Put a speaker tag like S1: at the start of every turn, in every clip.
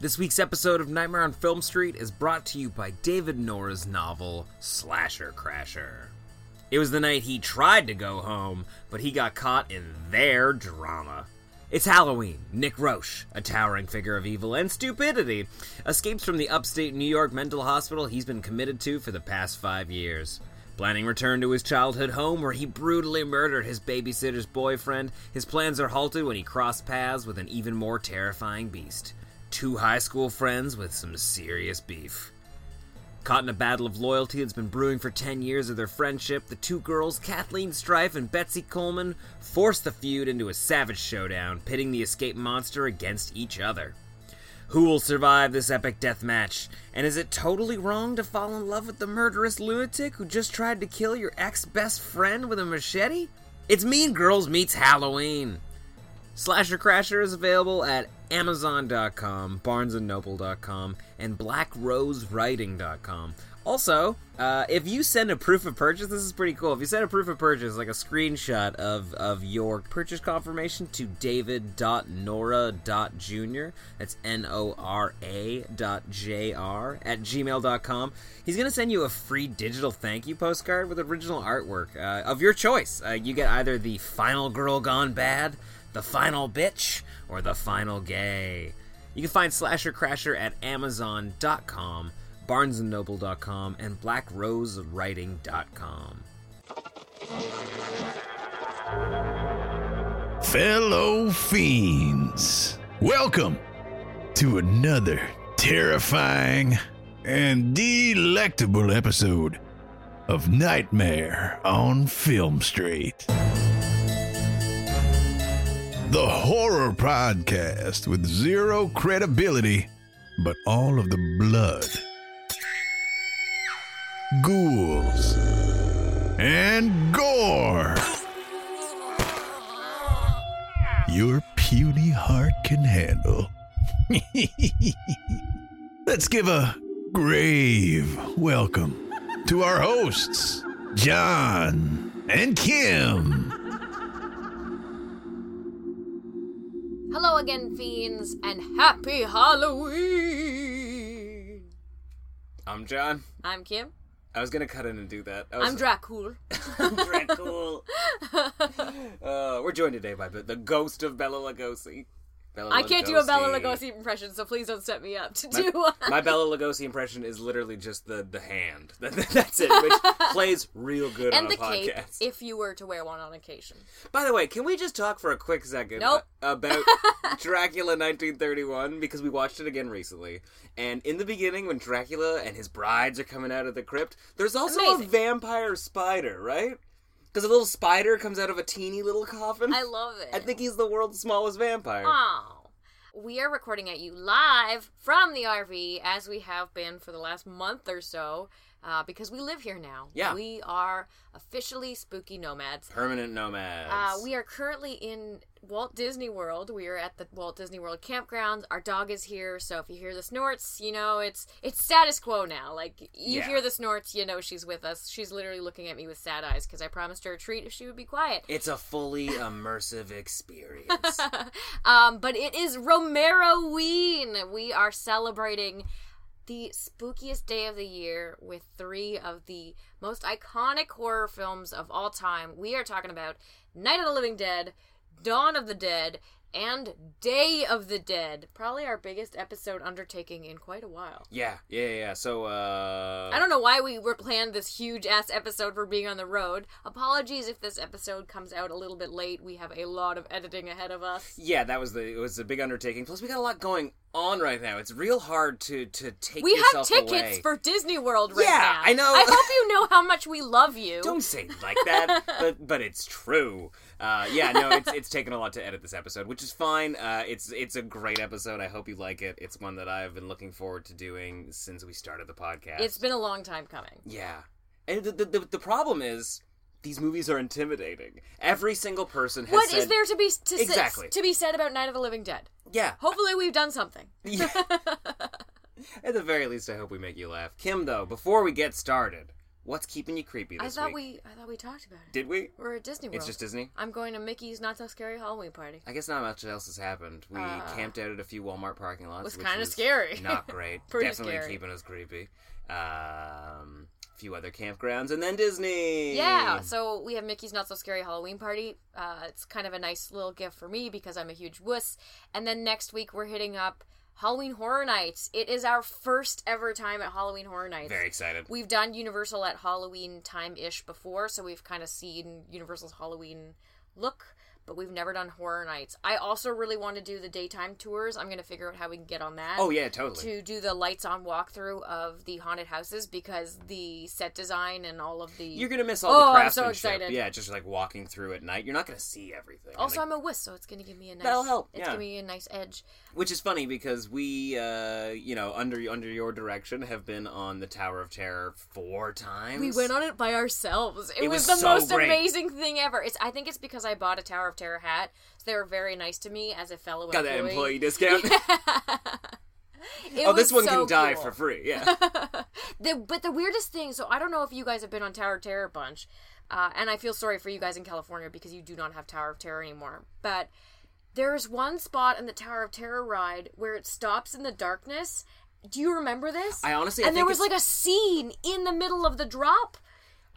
S1: This week's episode of Nightmare on Film Street is brought to you by David Nora's novel Slasher Crasher. It was the night he tried to go home, but he got caught in their drama. It's Halloween. Nick Roche, a towering figure of evil and stupidity, escapes from the upstate New York mental hospital he's been committed to for the past five years. Planning return to his childhood home where he brutally murdered his babysitter's boyfriend, his plans are halted when he crossed paths with an even more terrifying beast. Two high school friends with some serious beef. Caught in a battle of loyalty that's been brewing for 10 years of their friendship, the two girls, Kathleen Strife and Betsy Coleman, force the feud into a savage showdown, pitting the escape monster against each other. Who will survive this epic death match? And is it totally wrong to fall in love with the murderous lunatic who just tried to kill your ex best friend with a machete? It's Mean Girls Meets Halloween. Slasher Crasher is available at Amazon.com, BarnesandNoble.com, and BlackRoseWriting.com. Also, uh, if you send a proof of purchase, this is pretty cool. If you send a proof of purchase, like a screenshot of, of your purchase confirmation to david.nora.jr., that's N O R A dot J R, at gmail.com, he's going to send you a free digital thank you postcard with original artwork uh, of your choice. Uh, you get either the final girl gone bad, the final bitch, or the final gay. You can find Slasher Crasher at Amazon.com, BarnesandNoble.com, and BlackRoseWriting.com.
S2: Fellow fiends, welcome to another terrifying and delectable episode of Nightmare on Film Street. The horror podcast with zero credibility, but all of the blood, ghouls, and gore your puny heart can handle. Let's give a grave welcome to our hosts, John and Kim.
S3: Hello again, fiends, and happy Halloween!
S1: I'm John.
S3: I'm Kim.
S1: I was to cut in and do that. I was,
S3: I'm Dracul.
S1: I'm Dracul. uh, we're joined today by the ghost of Bela Lugosi. Bela
S3: I can't do a Bela Lugosi impression, so please don't set me up to
S1: My,
S3: do one.
S1: my Bela Lugosi impression is literally just the, the hand. That- That's it, which plays real good
S3: and
S1: on a
S3: the cape,
S1: podcast.
S3: if you were to wear one on occasion.
S1: By the way, can we just talk for a quick second
S3: Nope.
S1: about Dracula 1931 because we watched it again recently. And in the beginning when Dracula and his brides are coming out of the crypt, there's also
S3: Amazing.
S1: a vampire spider, right? Cuz a little spider comes out of a teeny little coffin.
S3: I love it.
S1: I think he's the world's smallest vampire.
S3: Oh. We are recording at you live from the RV as we have been for the last month or so uh, because we live here now.
S1: Yeah.
S3: We are officially spooky nomads.
S1: Permanent nomads.
S3: Uh, we are currently in Walt Disney World. We are at the Walt Disney World campground. Our dog is here, so if you hear the snorts, you know it's it's status quo now. Like you
S1: Yeah.
S3: hear the snorts, you know she's with us. She's literally looking at me with sad eyes because I promised her a treat if she would be quiet.
S1: It's a fully immersive experience.
S3: um, but it is Romero Ween. We are celebrating the spookiest day of the year with three of the most iconic horror films of all time. We are talking about Night of the Living Dead, Dawn of the Dead, and Day of the Dead. Probably our biggest episode undertaking in quite a while.
S1: yeah, yeah, yeah. So uh
S3: I don't know why we were planned this huge ass episode for being on the road. Apologies if this episode comes out a little bit late. We have a lot of editing ahead of us.
S1: Yeah, that was the it was a big undertaking. Plus, we got a lot going on right now. It's real hard to to take.
S3: We have tickets
S1: away.
S3: for Disney World right
S1: Yeah,
S3: now.
S1: I know.
S3: I hope you know how much we love you.
S1: Don't say it like that, but but it's true. Uh, yeah, no, it's it's taken a lot to edit this episode, which is fine. Uh, it's it's a great episode. I hope you like it. It's one that I've been looking forward to doing since we started the podcast.
S3: It's been a long time coming.
S1: yeah, and the the, the, the problem is these movies are intimidating. Every single person has
S3: What is
S1: said,
S3: there to be to,
S1: Exactly.
S3: to be said about Night of the Living Dead?
S1: Yeah,
S3: Hopefully, we've done something.
S1: Yeah. At the very least, I hope we make you laugh. Kim, though, before we get started, What's keeping you creepy
S3: I
S1: this
S3: thought
S1: week?
S3: we I thought we talked about it.
S1: Did we?
S3: We're at Disney World.
S1: It's just Disney.
S3: I'm going to Mickey's Not So Scary Halloween Party.
S1: I guess not much else has happened. We
S3: Uh,
S1: camped out at a few Walmart parking lots.
S3: was
S1: which
S3: kinda scary.
S1: Not great.
S3: Pretty
S1: Definitely
S3: scary.
S1: keeping us creepy. Um, a few other campgrounds, and then Disney.
S3: Yeah, so we have Mickey's Not So Scary Halloween Party. Uh, it's kind of a nice little gift for me because I'm a huge wuss. And then next week we're hitting up Halloween Horror Nights. It is our first ever time at Halloween Horror Nights.
S1: Very excited.
S3: We've done Universal at Halloween time ish before, so we've kind of seen Universal's Halloween look, but we've never done Horror Nights. I also really want to do the daytime tours. I'm going to figure out how we can get on that.
S1: Oh yeah, totally.
S3: To do the lights on walkthrough of the haunted houses because the set design and all of the.
S1: You're gonna miss all
S3: Oh,
S1: the
S3: I'm so excited.
S1: Yeah, just like walking through at night. You're not gonna see everything.
S3: also,
S1: Like,
S3: I'm a wuss, so it's going to give me a nice.
S1: That'll help,
S3: It's
S1: yeah.
S3: going to be a nice edge.
S1: which is funny because we, uh, you know, under under your direction, have been on the Tower of Terror four times.
S3: We went on it by ourselves. It,
S1: It
S3: was,
S1: was
S3: the
S1: so
S3: most
S1: great.
S3: amazing thing ever. It's. I think it's because I bought a Tower of Terror hat, so they were very nice to me as a fellow
S1: Got that
S3: employee.
S1: employee discount.
S3: It
S1: oh, this one
S3: so
S1: can die
S3: cool.
S1: for free. Yeah.
S3: the, but the weirdest thing, so I don't know if you guys have been on Tower of Terror a bunch, uh, and I feel sorry for you guys in California because you do not have Tower of Terror anymore. But there's one spot in the Tower of Terror ride where it stops in the darkness. Do you remember this?
S1: I honestly, I
S3: and there was
S1: it's-
S3: like a scene in the middle of the drop.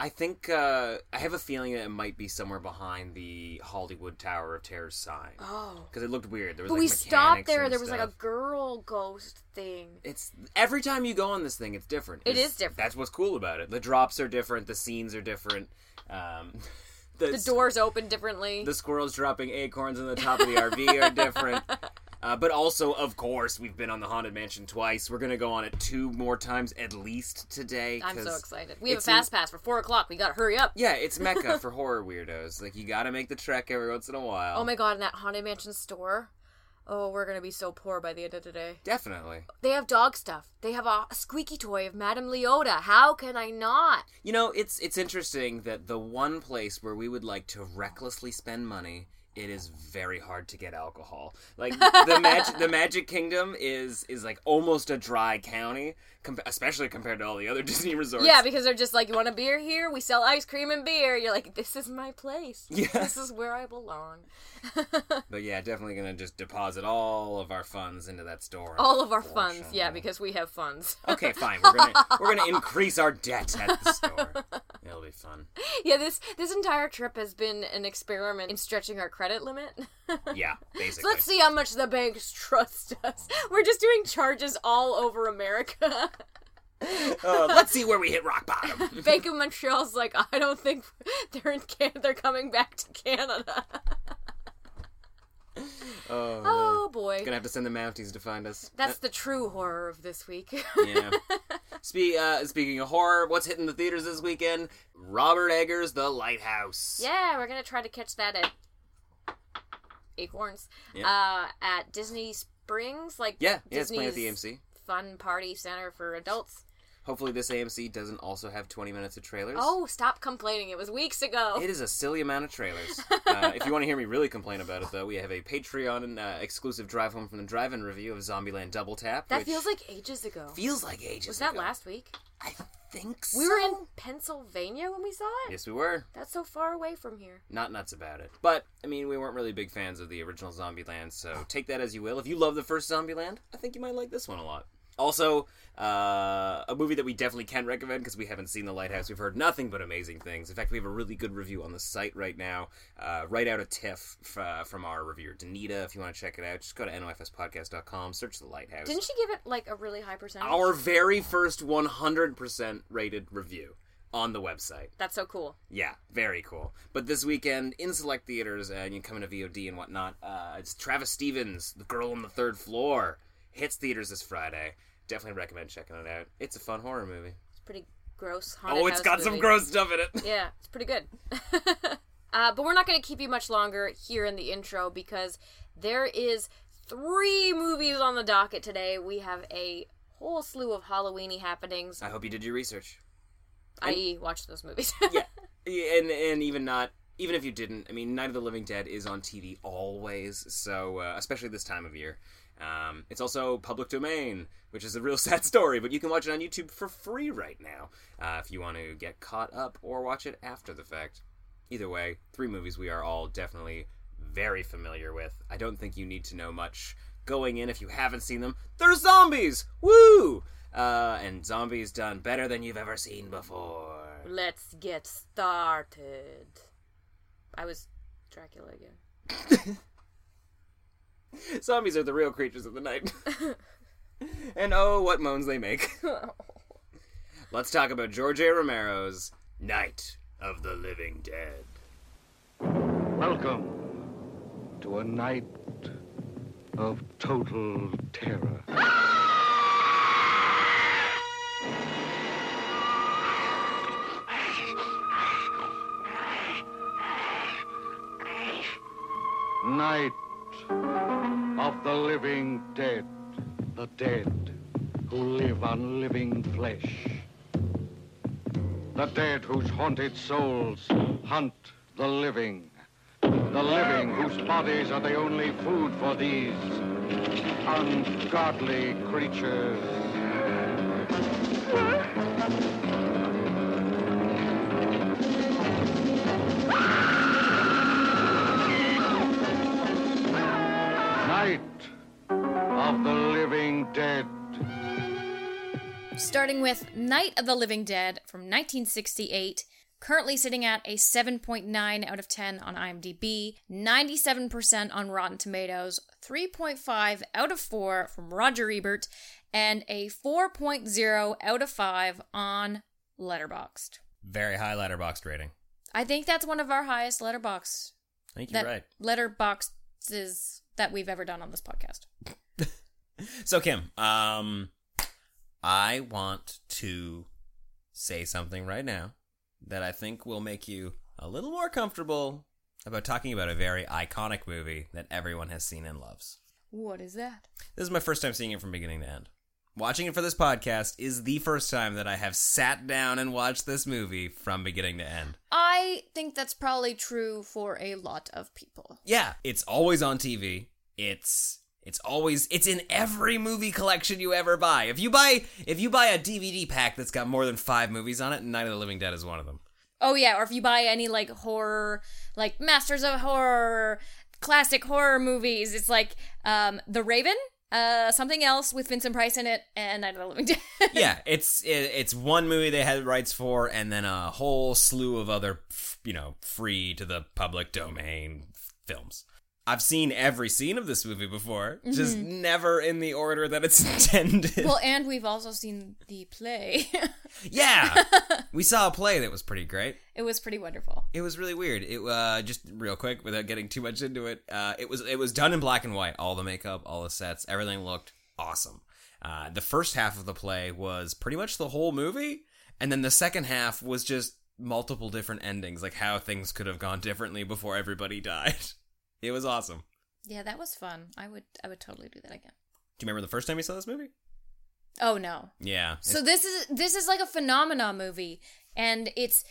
S1: I think uh, I have a feeling that it might be somewhere behind the Hollywood Tower of Terror sign
S3: Oh.
S1: because it looked weird. There was
S3: But
S1: like
S3: we stopped there. There was like a girl ghost thing.
S1: It's every time you go on this thing, it's different.
S3: It
S1: It's-
S3: is different.
S1: That's what's cool about it. The drops are different. The scenes are different. Um, the,
S3: The doors open differently.
S1: the squirrels dropping acorns on the top of the RV are different. Uh, but also, of course, we've been on the Haunted Mansion twice. We're gonna go on it two more times at least today.
S3: I'm so excited. We have a fast pass for four o'clock. We gotta hurry up.
S1: Yeah, it's mecca for horror weirdos. Like you got to make the trek every once in a while.
S3: Oh my god! In that haunted mansion store. Oh, we're gonna be so poor by the end of the day.
S1: Definitely.
S3: They have dog stuff. They have a, a squeaky toy of Madame Leota. How can I not?
S1: You know, it's it's interesting that the one place where we would like to recklessly spend money, it is very hard to get alcohol. Like the magic the Magic Kingdom is is like almost a dry county, com- especially compared to all the other Disney resorts.
S3: Yeah, because they're just like, you want a beer here? We sell ice cream and beer. You're like, this is my place.
S1: Yeah.
S3: This is where I belong.
S1: But yeah, definitely gonna just deposit all of our funds into that store.
S3: All of our funds, yeah, because we have funds.
S1: Okay, fine. We're gonna we're gonna increase our debt at the store. It'll be fun.
S3: yeah, this this entire trip has been an experiment in stretching our credit limit.
S1: Yeah,
S3: So
S1: basically.
S3: let's see how much the banks trust us. We're just doing charges all over America.
S1: Uh, let's see where we hit rock bottom.
S3: Bank of Montreal's like, I don't think they're in Can- they're coming back to Canada.
S1: Oh.
S3: Oh boy,
S1: Gonna have to send the Mounties to find us.
S3: that's the true horror of this week.
S1: yeah. Spe- uh, speaking of horror, what's hitting the theaters this weekend? Robert Eggers' The Lighthouse.
S3: yeah, we're gonna try to catch that at Acorns,
S1: Yeah.
S3: uh, at Disney Springs, like
S1: Yeah, yeah, it's playing at the
S3: Disney's
S1: AMC.
S3: Fun party center for adults.
S1: Hopefully, this AMC doesn't also have 20 minutes of trailers.
S3: Oh, stop complaining! It was weeks ago.
S1: It is a silly amount of trailers. uh, if you want to hear me really complain about it, though, we have a Patreon uh, exclusive drive home from the drive-in review of Zombieland Double Tap.
S3: that feels like ages ago.
S1: feels like ages.
S3: was that
S1: ago.
S3: last week?
S1: I think so.
S3: We were in Pennsylvania when we saw it.
S1: Yes, we were.
S3: That's so far away from here.
S1: Not nuts about it. But, I mean, we weren't really big fans of the original Zombieland, so take that as you will. If you love the first Zombieland, I think you might like this one a lot. Also, uh, a movie that we definitely can recommend because we haven't seen The Lighthouse. We've heard nothing but amazing things. In fact, we have a really good review on the site right now, uh, right out of TIFF f- uh, from our reviewer, Danita. If you want to check it out, just go to nofspodcast.com, search The Lighthouse.
S3: Didn't she give it like a really high percentage?
S1: Our very first 100% rated review on the website.
S3: That's so cool.
S1: Yeah, very cool. But this weekend in select theaters, uh, you can come into VOD and whatnot. Uh, it's Travis Stevens, The Girl on the Third Floor, hits theaters this Friday. Definitely recommend checking it out. It's a fun horror movie.
S3: It's pretty gross. Haunted
S1: Oh, it's got some gross stuff in it.
S3: Yeah, it's pretty good. uh, but we're not going to keep you much longer here in the intro because there is three movies on the docket today. We have a whole slew of Halloweeny happenings,
S1: I hope you did your research.
S3: i.e., watch those movies.
S1: Yeah, Yeah, and and even not even if you didn't, I mean, Night of the Living Dead is on TV always. So uh, especially this time of year. Um, it's also public domain, which is a real sad story, but you can watch it on YouTube for free right now uh, if you want to get caught up or watch it after the fact. Either way, three movies we are all definitely very familiar with. I don't think you need to know much going in if you haven't seen them. They're zombies! Woo! Uh, and zombies done better than you've ever seen before.
S4: Let's get started. I was Dracula again.
S1: Zombies are the real creatures of the night. and oh, what moans they make. Let's talk about George A. Romero's Night of the Living Dead.
S5: Welcome to a night of total terror. Night of the living dead, the dead who live on living flesh. The dead whose haunted souls hunt the living. The living whose bodies are the only food for these ungodly creatures.
S3: Starting with Night of the Living Dead from 1968, currently sitting at a 7.9 out of 10 on IMDb, 97% on Rotten Tomatoes, 3.5 out of 4 from Roger Ebert, and a 4.0 out of 5 on Letterboxd.
S1: Very high letterboxd rating.
S3: I think that's one of our highest letterbox
S1: I think you're right.
S3: letterboxes that we've ever done on this podcast.
S1: So, Kim, um, I want to say something right now that I think will make you a little more comfortable about talking about a very iconic movie that everyone has seen and loves.
S3: What is that?
S1: This is my first time seeing it from beginning to end. Watching it for this podcast is the first time that I have sat down and watched this movie from beginning to end.
S3: I think that's probably true for a lot of people.
S1: Yeah, it's always on TV. It's it's always it's in every movie collection you ever buy. If you buy if you buy a DVD pack that's got more than 5 movies on it, Night of the Living Dead is one of them.
S3: Oh yeah, or if you buy any like horror, like Masters of Horror, classic horror movies, it's like um The Raven, uh something else with Vincent Price in it, and Night of the Living Dead.
S1: yeah, it's it, it's one movie they had rights for and then a whole slew of other, you know, free to the public domain films. I've seen every scene of this movie before, just never in the order that it's intended.
S3: well, and we've also seen the play.
S1: yeah. we saw a play that was pretty great.
S3: it was pretty wonderful.
S1: It was really weird. It uh just real quick without getting too much into it. Uh it was it was done in black and white. All the makeup, all the sets, everything looked awesome. Uh the first half of the play was pretty much the whole movie, and then the second half was just multiple different endings, like how things could have gone differently before everybody died. It was awesome.
S3: Yeah, that was fun. I would I would totally do that again.
S1: Do you remember the first time you saw this movie?
S3: Oh no.
S1: Yeah.
S3: So this is this is like a phenomena movie, and it's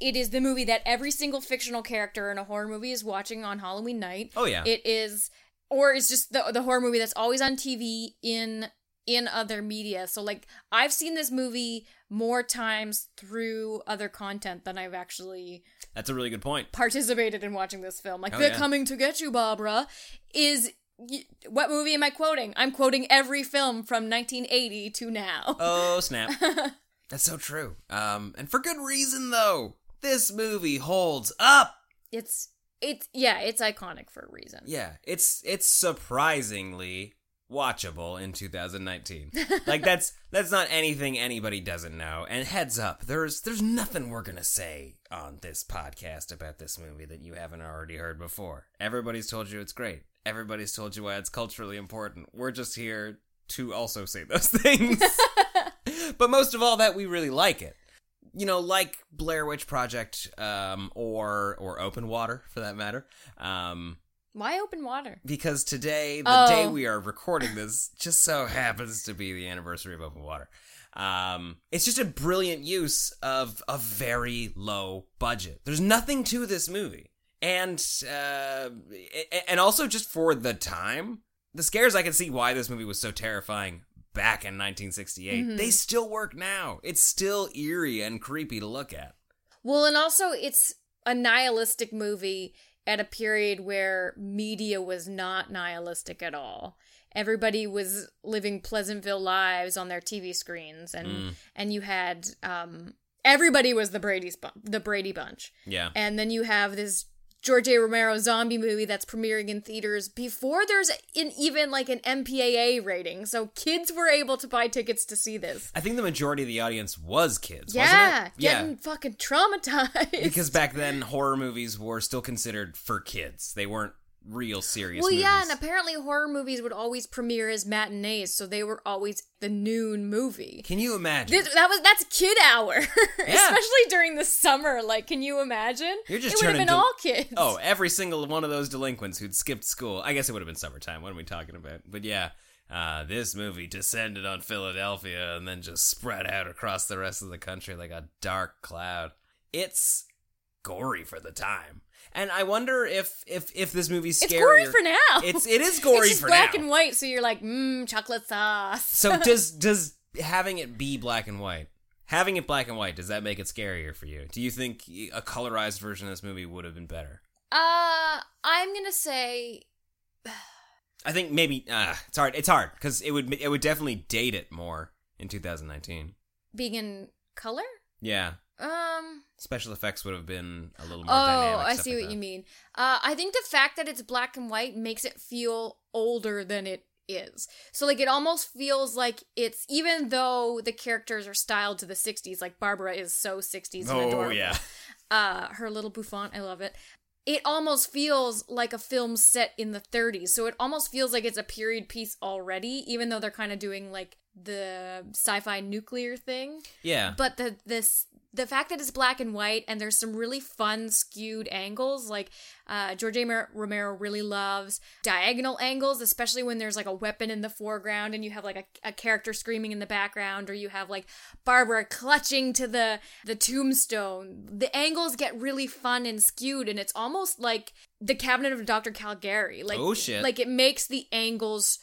S3: it is the movie that every single fictional character in a horror movie is watching on Halloween night.
S1: Oh, yeah.
S3: It is, or it's just the the horror movie that's always on TV in in other media. So like I've seen this movie more times through other content than I've actually
S1: That's a really good point.
S3: participated in watching this film. Like
S1: Oh,
S3: they're
S1: yeah.
S3: coming to get you, Barbara. Is what movie am I quoting? I'm quoting every film from 1980 to now.
S1: Oh snap! That's so true. Um, and for good reason though. This movie holds up.
S3: It's it's yeah, it's iconic for a reason.
S1: Yeah, it's it's surprisingly watchable in 2019. like that's that's not anything anybody doesn't know. And heads up, there's there's nothing we're going to say on this podcast about this movie that you haven't already heard before. Everybody's told you it's great. Everybody's told you why it's culturally important. We're just here to also say those things. but most of all that we really like it. You know, like Blair Witch Project um or or Open Water for that matter. Um
S3: Why open water?
S1: because today, the
S3: Oh.
S1: day we are recording this, just so happens to be the anniversary of Open Water. Um, it's just a brilliant use of a very low budget. There's nothing to this movie, and uh, and also just for the time, the scares I can see why this movie was so terrifying back in 1968.
S3: Mm-hmm.
S1: They still work now. It's still eerie and creepy to look at.
S3: Well, and also it's a nihilistic movie at a period where media was not nihilistic at all. Everybody was living Pleasantville lives on their TV screens, and
S1: Mm.
S3: and you had um, everybody was the Brady's bu- the Brady Bunch,
S1: Yeah.
S3: and then you have this George A. Romero zombie movie that's premiering in theaters before there's in even like an MPAA rating, so kids were able to buy tickets to see this.
S1: I think the majority of the audience was kids,
S3: Yeah,
S1: wasn't it?
S3: getting fucking traumatized.
S1: Because back then, horror movies were still considered for kids. They weren't real serious
S3: Well,
S1: movies.
S3: yeah, and apparently horror movies would always premiere as matinees, so they were always the noon movie.
S1: Can you imagine?
S3: This, that was that's kid hour, yeah. especially during the summer. Like, can you imagine?
S1: You're just
S3: it would have been
S1: to-
S3: all kids.
S1: Oh, every single one of those delinquents who'd skipped school. I guess it would have been summertime. What are we talking about? But yeah, uh, this movie descended on Philadelphia and then just spread out across the rest of the country like a dark cloud. It's gory for the time, and I wonder if if if this movie's
S3: it's
S1: scarier.
S3: gory for now.
S1: It's it is gory
S3: for now.
S1: It's for
S3: black
S1: now.
S3: and white, so you're like, mmm, chocolate sauce.
S1: So does does having it be black and white? Having it black and white, does that make it scarier for you? Do you think a colorized version of this movie would have been better?
S3: Uh, I'm gonna say
S1: I think maybe uh, it's hard. It's hard because it would it would definitely date it more in 2019.
S3: being in color.
S1: Yeah,
S3: Um,
S1: special effects would have been a little more.
S3: Oh, I see
S1: like
S3: what
S1: that.
S3: you mean. Uh, I think the fact that it's black and white makes it feel older than it is. So like it almost feels like it's even though the characters are styled to the 60s, like Barbara is so 60s and
S1: Oh
S3: adorable.
S1: yeah,
S3: Uh, her little bouffant, I love it. It almost feels like a film set in the 30s. So it almost feels like it's a period piece already, even though they're kind of doing like the sci-fi nuclear thing
S1: yeah.
S3: but the this the fact that it's black and white and there's some really fun skewed angles like uh george a romero really loves diagonal angles especially when there's like a weapon in the foreground and you have like a, a character screaming in the background or you have like barbara clutching to the the tombstone the angles get really fun and skewed and it's almost like the cabinet of dr caligari like
S1: Oh, shit.
S3: like it makes the angles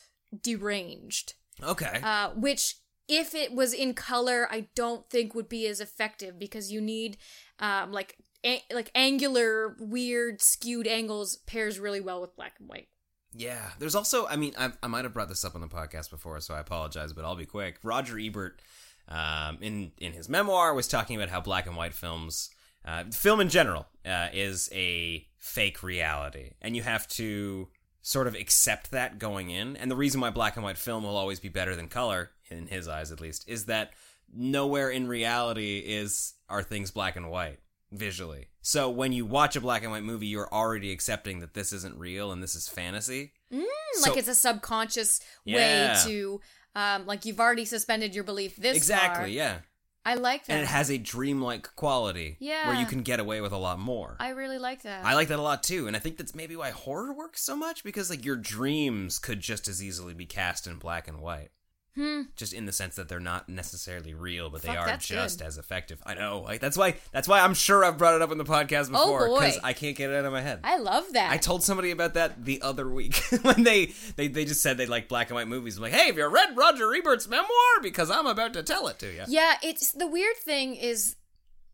S3: deranged
S1: Okay.
S3: uh, which if it was in color i don't think would be as effective because you need um, like a- like angular weird skewed angles pairs really well with black and white
S1: Yeah, there's also, I mean, I, I might have brought this up on the podcast before, so I apologize, but I'll be quick. Roger Ebert, um, in in his memoir, was talking about how black and white films, uh, film in general, uh, is a fake reality, and you have to sort of accept that going in. And the reason why black and white film will always be better than color, in his eyes at least, is that nowhere in reality is are things black and white visually. So when you watch a black and white movie, you're already accepting that this isn't real and this is fantasy. So-
S3: like it's a subconscious
S1: Yeah.
S3: way to um, like you've already suspended your belief this
S1: exactly,
S3: far.
S1: yeah.
S3: i like that
S1: And it has a dreamlike quality
S3: Yeah.
S1: where you can get away with a lot more.
S3: i really like that
S1: I like that a lot too, and I think that's maybe why horror works so much because like your dreams could just as easily be cast in black and white.
S3: Hmm.
S1: Just in the sense that they're not necessarily real, but they are just
S3: good.
S1: as effective. I know. Like that's why that's why I'm sure I've brought it up in the podcast
S3: Oh,
S1: before
S3: boy.
S1: I can't get it out of my head.
S3: i love that
S1: I told somebody about that the other week when they, they they just said they like black and white movies. I'm like, hey, have you read Roger Ebert's memoir? Because I'm about to tell it to you.
S3: Yeah, it's the weird thing is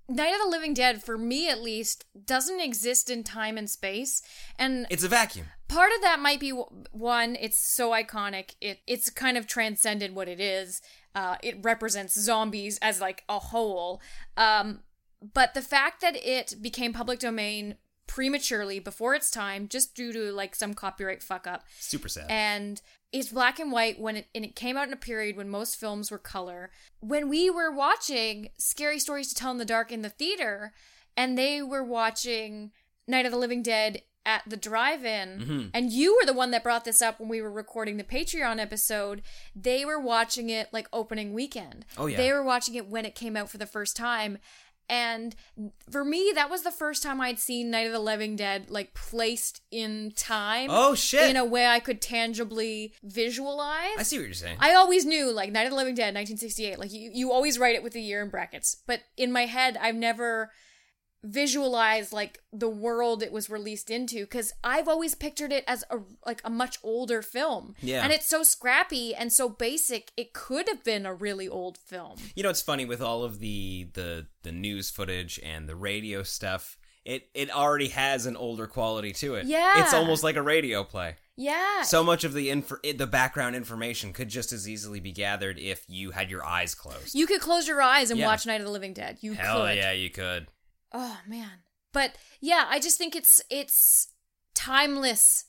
S3: Night of the Living Dead, for me at least, doesn't exist in time and space. And
S1: It's a vacuum.
S3: Part of that might be one, it's so iconic. It it's kind of transcended what it is. Uh, it represents zombies as like a whole. Um, but the fact that it became public domain prematurely before its time, just due to like some copyright fuck up,
S1: Super sad.
S3: and it's black and white when it and it came out in a period when most films were color. When we were watching Scary Stories to Tell in the Dark in the theater, and they were watching Night of the Living Dead at the drive-in,
S1: Mhm.
S3: and you were the one that brought this up when we were recording the Patreon episode. They were watching it like opening weekend.
S1: Oh, yeah.
S3: They were watching it when it came out for the first time. And for me, that was the first time I'd seen Night of the Living Dead like placed in time
S1: oh shit!
S3: in a way I could tangibly visualize.
S1: I see what you're saying.
S3: I always knew like Night of the Living Dead, 1968. Like you, you always write it with the year in brackets. But in my head, I've never visualize like the world it was released into because I've always pictured it as a like a much older film.
S1: Yeah.
S3: And it's so scrappy and so basic, it could have been a really old film.
S1: You know, it's funny with all of the the the news footage and the radio stuff. It it already has an older quality to it.
S3: Yeah.
S1: it's almost like a radio play.
S3: Yeah.
S1: So much of the inf- the background information could just as easily be gathered if you had your eyes closed.
S3: you could close your eyes and
S1: Yeah.
S3: watch Night of the Living Dead. You
S1: Hell
S3: could.
S1: yeah, you could.
S3: Oh man. But yeah, I just think it's it's timeless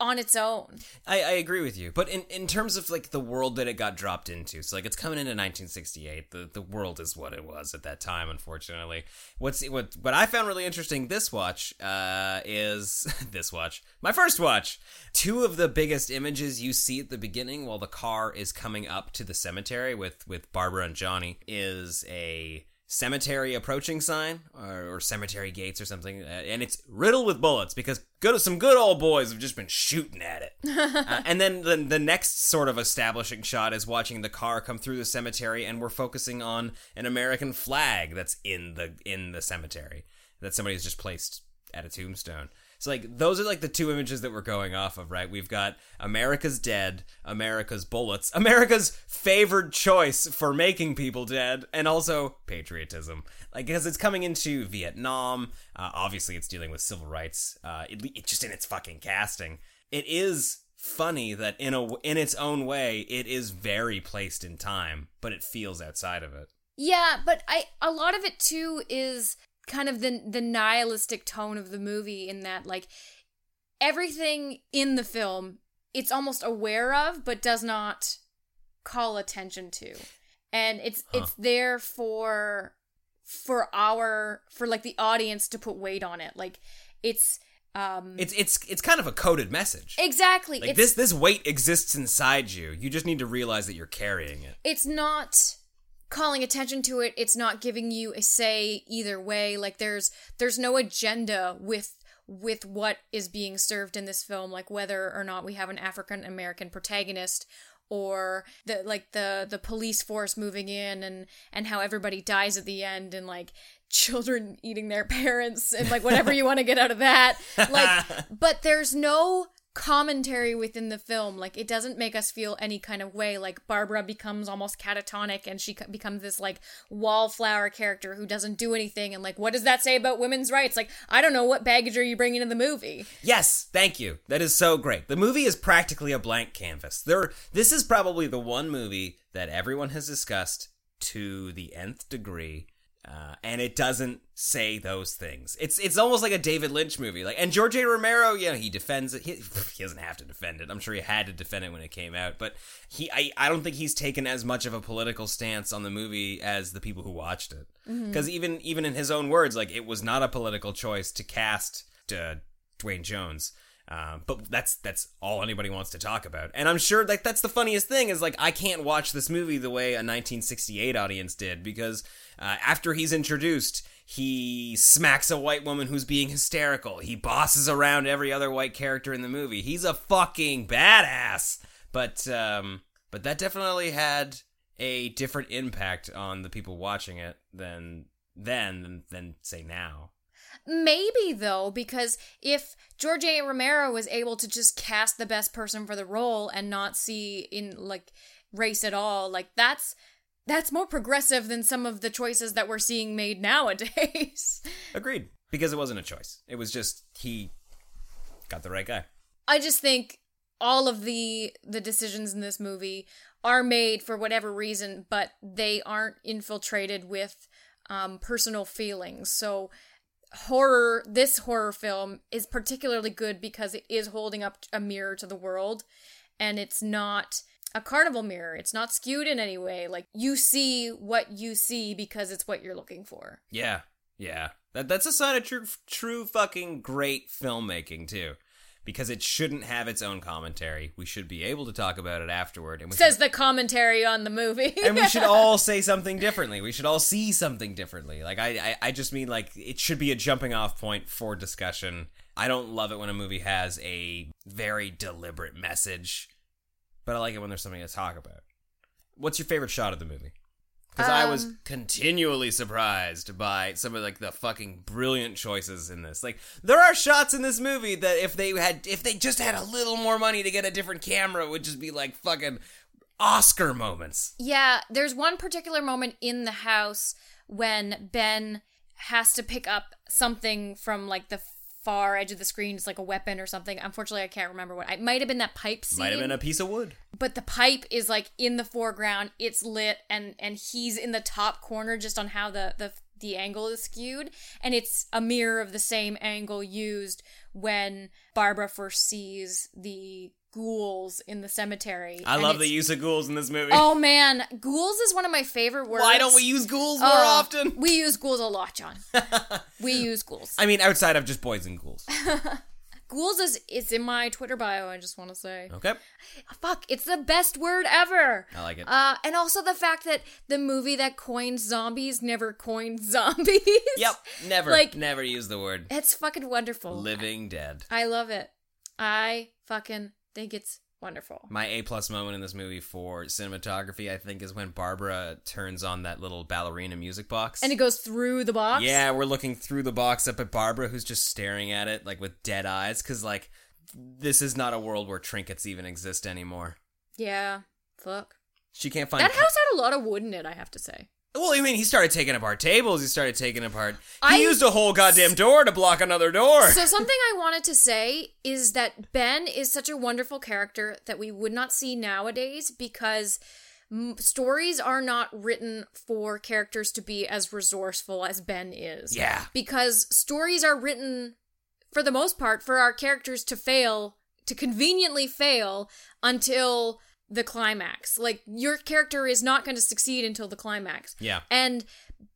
S3: on its own.
S1: I, I agree with you, but in, in terms of like the world that it got dropped into, so like it's coming into 1968. The the world is what it was at that time. Unfortunately, what's what what I found really interesting this watch uh, is this watch my first watch. Two of the biggest images you see at the beginning while the car is coming up to the cemetery with with Barbara and Johnny is a cemetery approaching sign or, or cemetery gates or something, uh, and it's riddled with bullets because good some good old boys have just been shooting at it. Uh, and then the, the next sort of establishing shot is watching the car come through the cemetery, and we're focusing on an American flag that's in the in the cemetery that somebody has just placed at a tombstone. So like those are like the two images that we're going off of, right? We've got America's dead, America's bullets, America's favored choice for making people dead, and also patriotism. Like because it's coming into Vietnam, uh, obviously it's dealing with civil rights. Uh, it, it just in its fucking casting, it is funny that in a in its own way, it is very placed in time, but it feels outside of it.
S3: Yeah, but I a lot of it too is kind of the the nihilistic tone of the movie in that like everything in the film it's almost aware of but does not call attention to. And it's it's there for for our for like the audience to put weight on it. Like it's um
S1: It's it's it's kind of a coded message.
S3: exactly
S1: Like this this weight exists inside you. You just need to realize that you're carrying it.
S3: it's not calling attention to it it's not giving you a say either way. Like there's there's no agenda with with what is being served in this film like whether or not we have an african american protagonist or the like the the police force moving in and and how everybody dies at the end and like children eating their parents and like whatever you want to get out of that. Like but there's no commentary within the film like it doesn't make us feel any kind of way like barbara becomes almost catatonic and she becomes this like wallflower character who doesn't do anything and like what does that say about women's rights like i don't know what baggage are you bringing to the movie
S1: Yes, thank you. That is so great. The movie is practically a blank canvas. There this is probably the one movie that everyone has discussed to the nth degree. Uh, and it doesn't say those things. It's it's almost like a David Lynch movie. Like and George A. Romero, you know, he defends it. He, he doesn't have to defend it. I'm sure he had to defend it when it came out, but he I, I don't think he's taken as much of a political stance on the movie as the people who watched it. Because even even in his own words, like it was not a political choice to cast uh, Duane Jones. Um, but that's that's all anybody wants to talk about, and I'm sure like that's the funniest thing is like I can't watch this movie the way a 1968 audience did because uh, after he's introduced, he smacks a white woman who's being hysterical. He bosses around every other white character in the movie. He's a fucking badass. But um, but that definitely had a different impact on the people watching it than then than, than say now.
S3: Maybe though, because if George A. Romero was able to just cast the best person for the role and not see in like race at all, like that's that's more progressive than some of the choices that we're seeing made nowadays.
S1: Agreed. Because it wasn't a choice. It was just he got the right guy.
S3: I just think all of the the decisions in this movie are made for whatever reason, but they aren't infiltrated with um, personal feelings. So horror this horror film is particularly good because it is holding up a mirror to the world and it's not a carnival mirror it's not skewed in any way like you see what you see because it's what you're looking for
S1: Yeah. Yeah. That that's a sign of true true fucking great filmmaking too. Because it shouldn't have its own commentary. We should be able to talk about it afterward. And we
S3: says
S1: should,
S3: the commentary on the movie
S1: and we should all say something differently. We should all see something differently. Like I, I, I just mean like it should be a jumping off point for discussion. I don't love it when a movie has a very deliberate message, but I like it when there's something to talk about. What's your favorite shot of the movie? Because I was
S3: Um,
S1: continually surprised by some of like the fucking brilliant choices in this. Like there are shots in this movie that if they had if they just had a little more money to get a different camera would just be like fucking Oscar moments.
S3: Yeah, there's one particular moment in the house when Ben has to pick up something from like the far edge of the screen. It's like a weapon or something. Unfortunately, I can't remember what. It might have been that pipe scene.
S1: Might have been a piece of wood.
S3: but the pipe is like in the foreground. It's lit, and and he's in the top corner, just on how the the the angle is skewed, and it's a mirror of the same angle used when Barbara first sees the ghouls in the cemetery.
S1: I love the use of ghouls in this movie.
S3: Oh man, ghouls is one of my favorite words.
S1: Why don't we use ghouls more
S3: Uh,
S1: often?
S3: We use ghouls a lot, John. we use ghouls.
S1: I mean, outside of just boys and ghouls.
S3: Ghouls is it's in my Twitter bio. I just want to say,
S1: Okay,
S3: fuck, it's the best word ever.
S1: I like it.
S3: Uh, and also the fact that the movie that coined zombies never coined zombies.
S1: yep, never,
S3: like-
S1: never use the word
S3: It's fucking wonderful.
S1: living dead.
S3: I love it. I fucking think it's wonderful.
S1: My A plus moment in this movie for cinematography, I think, is when Barbara turns on that little ballerina music box.
S3: And it goes through the box.
S1: yeah, we're looking through the box up at Barbara, who's just staring at it like with dead eyes, because like this is not a world where trinkets even exist anymore.
S3: Yeah. Fuck.
S1: She can't find
S3: That house had a lot of wood in it. I have to say.
S1: Well, I mean, he started taking apart tables. He started taking apart. He
S3: I-
S1: used a whole goddamn door to block another door.
S3: So something I wanted to say is that Ben is such a wonderful character that we would not see nowadays because m- stories are not written for characters to be as resourceful as Ben is.
S1: Yeah.
S3: Because stories are written for the most part for our characters to fail, to conveniently fail until the climax. Like your character is not going to succeed until the climax.
S1: Yeah.
S3: And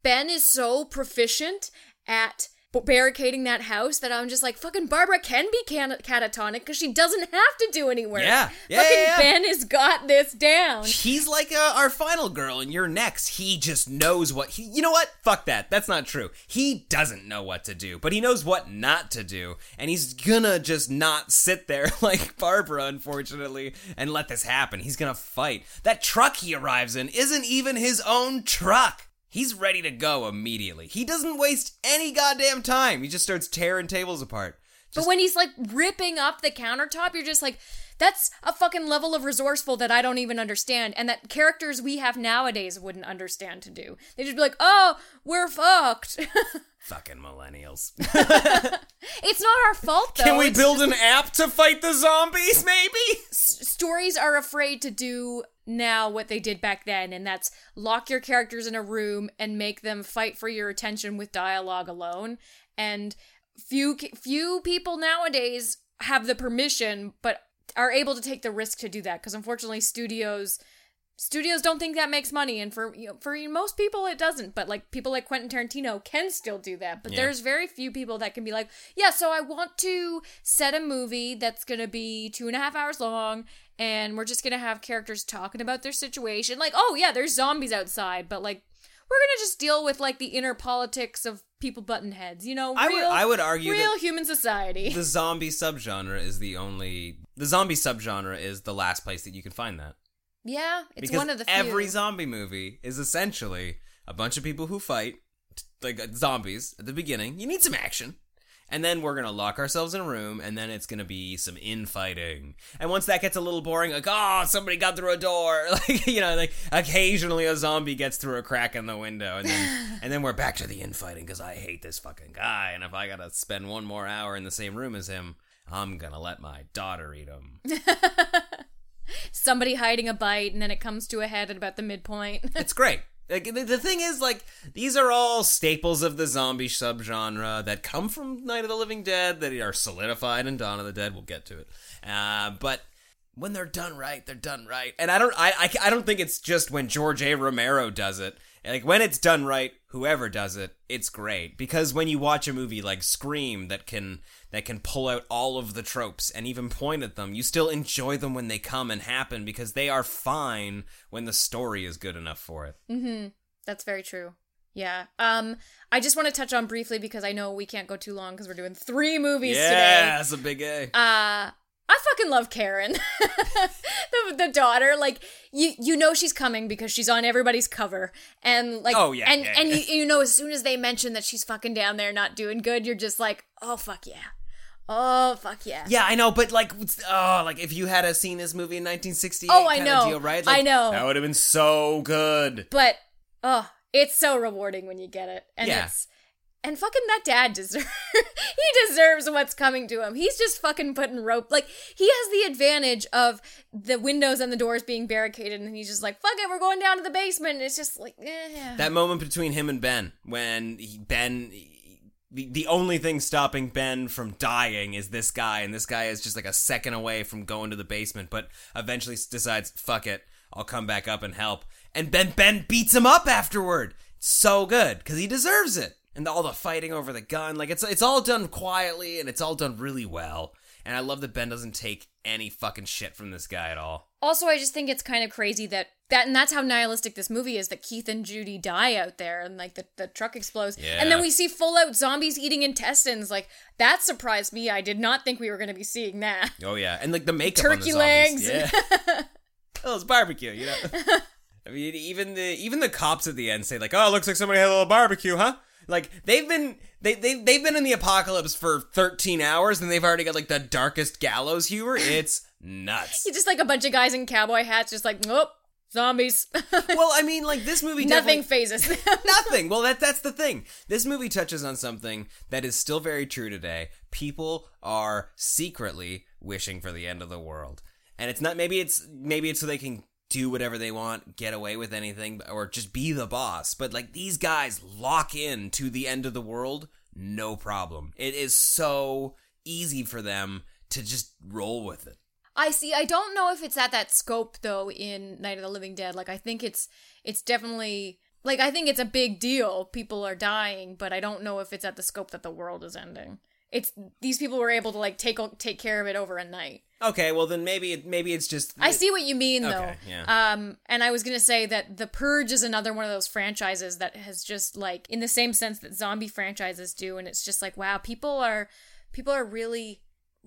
S3: Ben is so proficient at barricading that house that I'm just like, fucking Barbara can be can- catatonic because she doesn't have to do any work.
S1: Yeah. Yeah,
S3: Fucking
S1: yeah, yeah.
S3: Ben has got this down.
S1: He's like uh, our final girl, and you're next. He just knows what he. You know what? Fuck that. That's not true. He doesn't know what to do, but he knows what not to do, and he's gonna just not sit there like Barbara, unfortunately, and let this happen. He's gonna fight. That truck he arrives in isn't even his own truck. He's ready to go immediately. He doesn't waste any goddamn time. He just starts tearing tables apart.
S3: but when he's like ripping up the countertop, you're just like, that's a fucking level of resourceful that I don't even understand, and that characters we have nowadays wouldn't understand to do. They'd just be like, oh, we're fucked.
S1: Fucking millennials.
S3: it's not our fault, though.
S1: Can we
S3: It's
S1: build an app to fight the zombies, maybe?
S3: stories are afraid to do now what they did back then and that's lock your characters in a room and make them fight for your attention with dialogue alone and few few people nowadays have the permission but are able to take the risk to do that because unfortunately studios studios don't think that makes money and for you know, for most people it doesn't but like people like quentin tarantino can still do that but
S1: Yeah.
S3: there's very few people that can be like yeah so i want to set a movie that's gonna be two and a half hours long and we're just gonna have characters talking about their situation like oh yeah there's zombies outside but like we're gonna just deal with like the inner politics of people button heads you know
S1: I would-
S3: real,
S1: I would argue
S3: real human society
S1: the zombie subgenre is the only the zombie subgenre is the last place that you can find that.
S3: Yeah it's
S1: because
S3: one of the few.
S1: every zombie movie is essentially a bunch of people who fight like uh, zombies at the beginning. You need some action. And then we're gonna lock ourselves in a room and then it's gonna be some infighting. And once that gets a little boring like oh somebody got through a door. Like you know like occasionally a zombie gets through a crack in the window and then and then we're back to the infighting because i hate this fucking guy and if i gotta spend one more hour in the same room as him i'm gonna let my daughter eat them.
S3: somebody hiding a bite and then it comes to a head at about the midpoint
S1: it's great. Like the, the thing is, like these are all staples of the zombie subgenre that come from Night of the Living Dead that are solidified in Dawn of the Dead. We'll get to it, uh, but when they're done right, they're done right. And I don't, I, I, I don't think it's just when George A. Romero does it. Like when it's done right, whoever does it, it's great. Because when you watch a movie like Scream that can that can pull out all of the tropes and even point at them, you still enjoy them when they come and happen because they are fine when the story is good enough for it.
S3: Mm-hmm. That's very true. Yeah. Um, I just want to touch on briefly because I know we can't go too long because we're doing three movies
S1: yeah,
S3: today.
S1: Yeah, that's a big A.
S3: Uh, I fucking love Karen, the, the daughter. Like you, you know she's coming because she's on everybody's cover, and like,
S1: Oh, yeah,
S3: and
S1: yeah,
S3: and
S1: yeah.
S3: You, you know as soon as they mention that she's fucking down there not doing good, you're just like, oh fuck yeah, oh fuck yeah.
S1: Yeah, I know, but like, oh, like if you had a seen this movie in 1968,
S3: Oh, I know.
S1: deal, right?
S3: I know.
S1: that would have been so good.
S3: But oh, it's so rewarding when you get it, and
S1: Yeah.
S3: it's. And fucking that dad deserves he deserves what's coming to him. He's just fucking putting rope like he has the advantage of the windows and the doors being barricaded and he's just like, fuck it, we're going down to the basement. And it's just like eh.
S1: That moment between him and Ben, when he, Ben, the, the only thing stopping Ben from dying is this guy, and this guy is just like a second away from going to the basement, but eventually decides, fuck it, I'll come back up and help. And Ben Ben beats him up afterward. So good because he deserves it. And all the fighting over the gun, like it's it's all done quietly and it's all done really well. And I love that Ben doesn't take any fucking shit from this guy at all.
S3: Also, I just think it's kind of crazy that that and that's how nihilistic this movie is that Keith and Judy die out there and like the, the truck explodes. And then we see full out zombies eating intestines. Like that surprised me. I did not think we were gonna be seeing that.
S1: Oh yeah, and like the makeup
S3: Turkey
S1: on the
S3: legs.
S1: Yeah. oh, it's barbecue, you know. I mean, even the even the cops at the end say like, "Oh, it looks like somebody had a little barbecue, huh?" Like they've been they they they've been in the apocalypse for 13 hours and they've already got like the darkest gallows humor. It's nuts.
S3: It's just like a bunch of guys in cowboy hats, just like, nope, zombies.
S1: well, I mean, like this movie
S3: Nothing phases.
S1: Nothing. Well, that that's the thing. This movie touches on something that is still very true today. People are secretly wishing for the end of the world. And it's not maybe it's maybe it's so they can do whatever they want, get away with anything or just be the boss. But like these guys lock in to the end of the world no problem. It is so easy for them to just roll with it.
S3: I see. I don't know if it's at that scope though in Night of the Living Dead. Like I think it's it's definitely like I think it's a big deal. People are dying, but I don't know if it's at the scope that the world is ending. It's these people were able to like take take care of it over a night.
S1: Okay, well then maybe maybe it's just
S3: I see what you mean though.
S1: Okay, yeah.
S3: Um and I was going to say that The Purge is another one of those franchises that has just like in the same sense that zombie franchises do and it's just like wow, people are people are really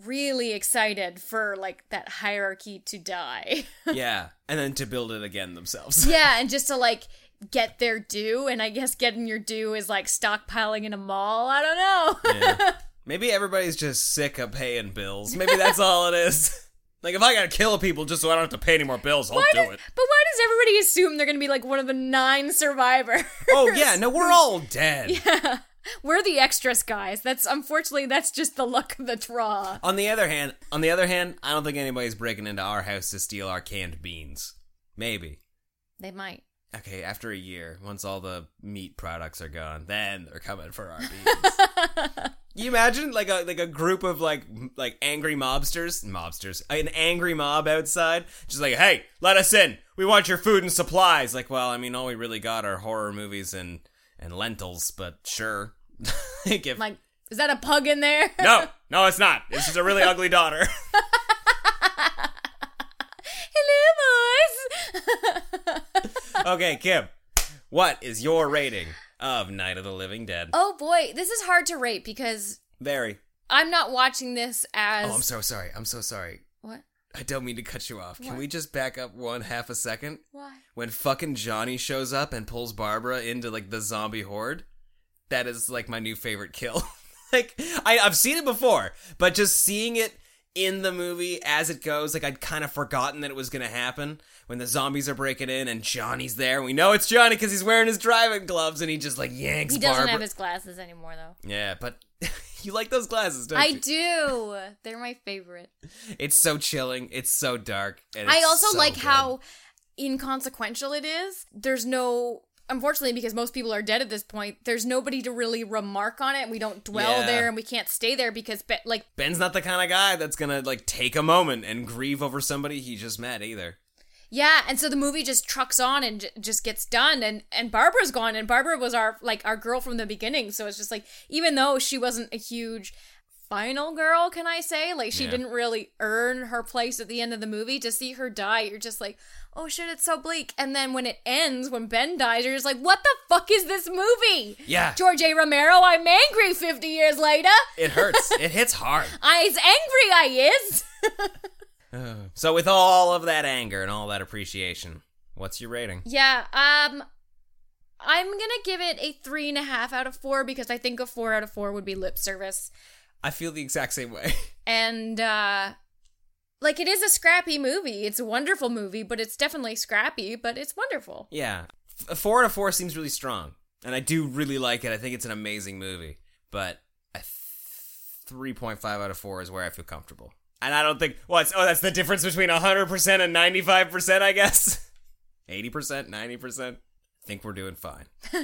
S3: really excited for like that hierarchy to die.
S1: yeah, and then to build it again themselves.
S3: yeah, and just to like get their due and I guess getting your due is like stockpiling in a mall. I don't know.
S1: Yeah. Maybe everybody's just sick of paying bills. Maybe that's all it is. Like if I gotta kill people just so I don't have to pay any more bills, I'll
S3: Why
S1: do
S3: does-
S1: it.
S3: But why does everybody assume they're to be like one of the nine survivors?
S1: Oh yeah, no, we're all dead. yeah.
S3: We're the extras, guys. That's unfortunately that's just the luck of the draw.
S1: On the other hand, on the other hand, I don't think anybody's breaking into our house to steal our canned beans. Maybe.
S3: They might.
S1: Okay, after a year, once all the meat products are gone, then they're coming for our beans. You imagine like a like a group of like like angry mobsters, mobsters, an angry mob outside, just like, hey, let us in. We want your food and supplies. Like, well, I mean, all we really got are horror movies and and lentils, but sure. Like, if-
S3: Like, is that a pug in there?
S1: no, no, it's not. It's just a really ugly daughter.
S3: Hello, boys.
S1: okay, Kim, what is your rating of Night of the Living Dead?
S3: oh boy, this is hard to rate because
S1: Very.
S3: I'm not watching this as
S1: Oh, I'm so sorry. I'm so sorry.
S3: what?
S1: I don't mean to cut you off. Can we just back up one half a second?
S3: Why?
S1: When fucking Johnny shows up and pulls Barbara into like the zombie horde, that is like my new favorite kill. like I, I've seen it before, but just seeing it in the movie as it goes, like I'd kind of forgotten that it was gonna happen when the zombies are breaking in and Johnny's there. We know it's Johnny because he's wearing his driving gloves and he just like yanks.
S3: He doesn't
S1: Barbara.
S3: have his glasses anymore though.
S1: Yeah, but you like those glasses, don't
S3: I
S1: you?
S3: do. They're my favorite.
S1: It's so chilling. It's so dark. And
S3: I also
S1: so
S3: like
S1: good.
S3: how inconsequential it is. There's no unfortunately because most people are dead at this point, there's nobody to really remark on it. We don't dwell
S1: Yeah.
S3: there and we can't stay there because be- like
S1: Ben's not the kind of guy that's gonna like take a moment and grieve over somebody he just met either.
S3: yeah, and so the movie just trucks on and j- just gets done and and Barbara's gone and Barbara was our like our girl from the beginning, so it's just like even though she wasn't a huge final girl, can I say? Like she
S1: Yeah.
S3: didn't really earn her place at the end of the movie. To see her die, you're just like, oh shit, it's so bleak. And then when it ends, when Ben dies, you're just like, what the fuck is this movie?
S1: Yeah.
S3: George A. Romero, I'm angry 50 years later.
S1: It hurts. it hits hard.
S3: I's angry, I is.
S1: So with all of that anger and all that appreciation, what's your rating?
S3: yeah, um, I'm gonna give it a three and a half out of four because I think a four out of four would be lip service.
S1: I feel the exact same way.
S3: and uh like it is a scrappy movie it's a wonderful movie but it's definitely scrappy but it's wonderful
S1: yeah. F- a four out of four seems really strong. And I do really like it. I think it's an amazing movie. But a th- 3.5 out of 4 is where I feel comfortable. And I don't think, well, it's, oh, that's the difference between 100% and 95%, I guess. 80%, 90%. I think we're doing fine.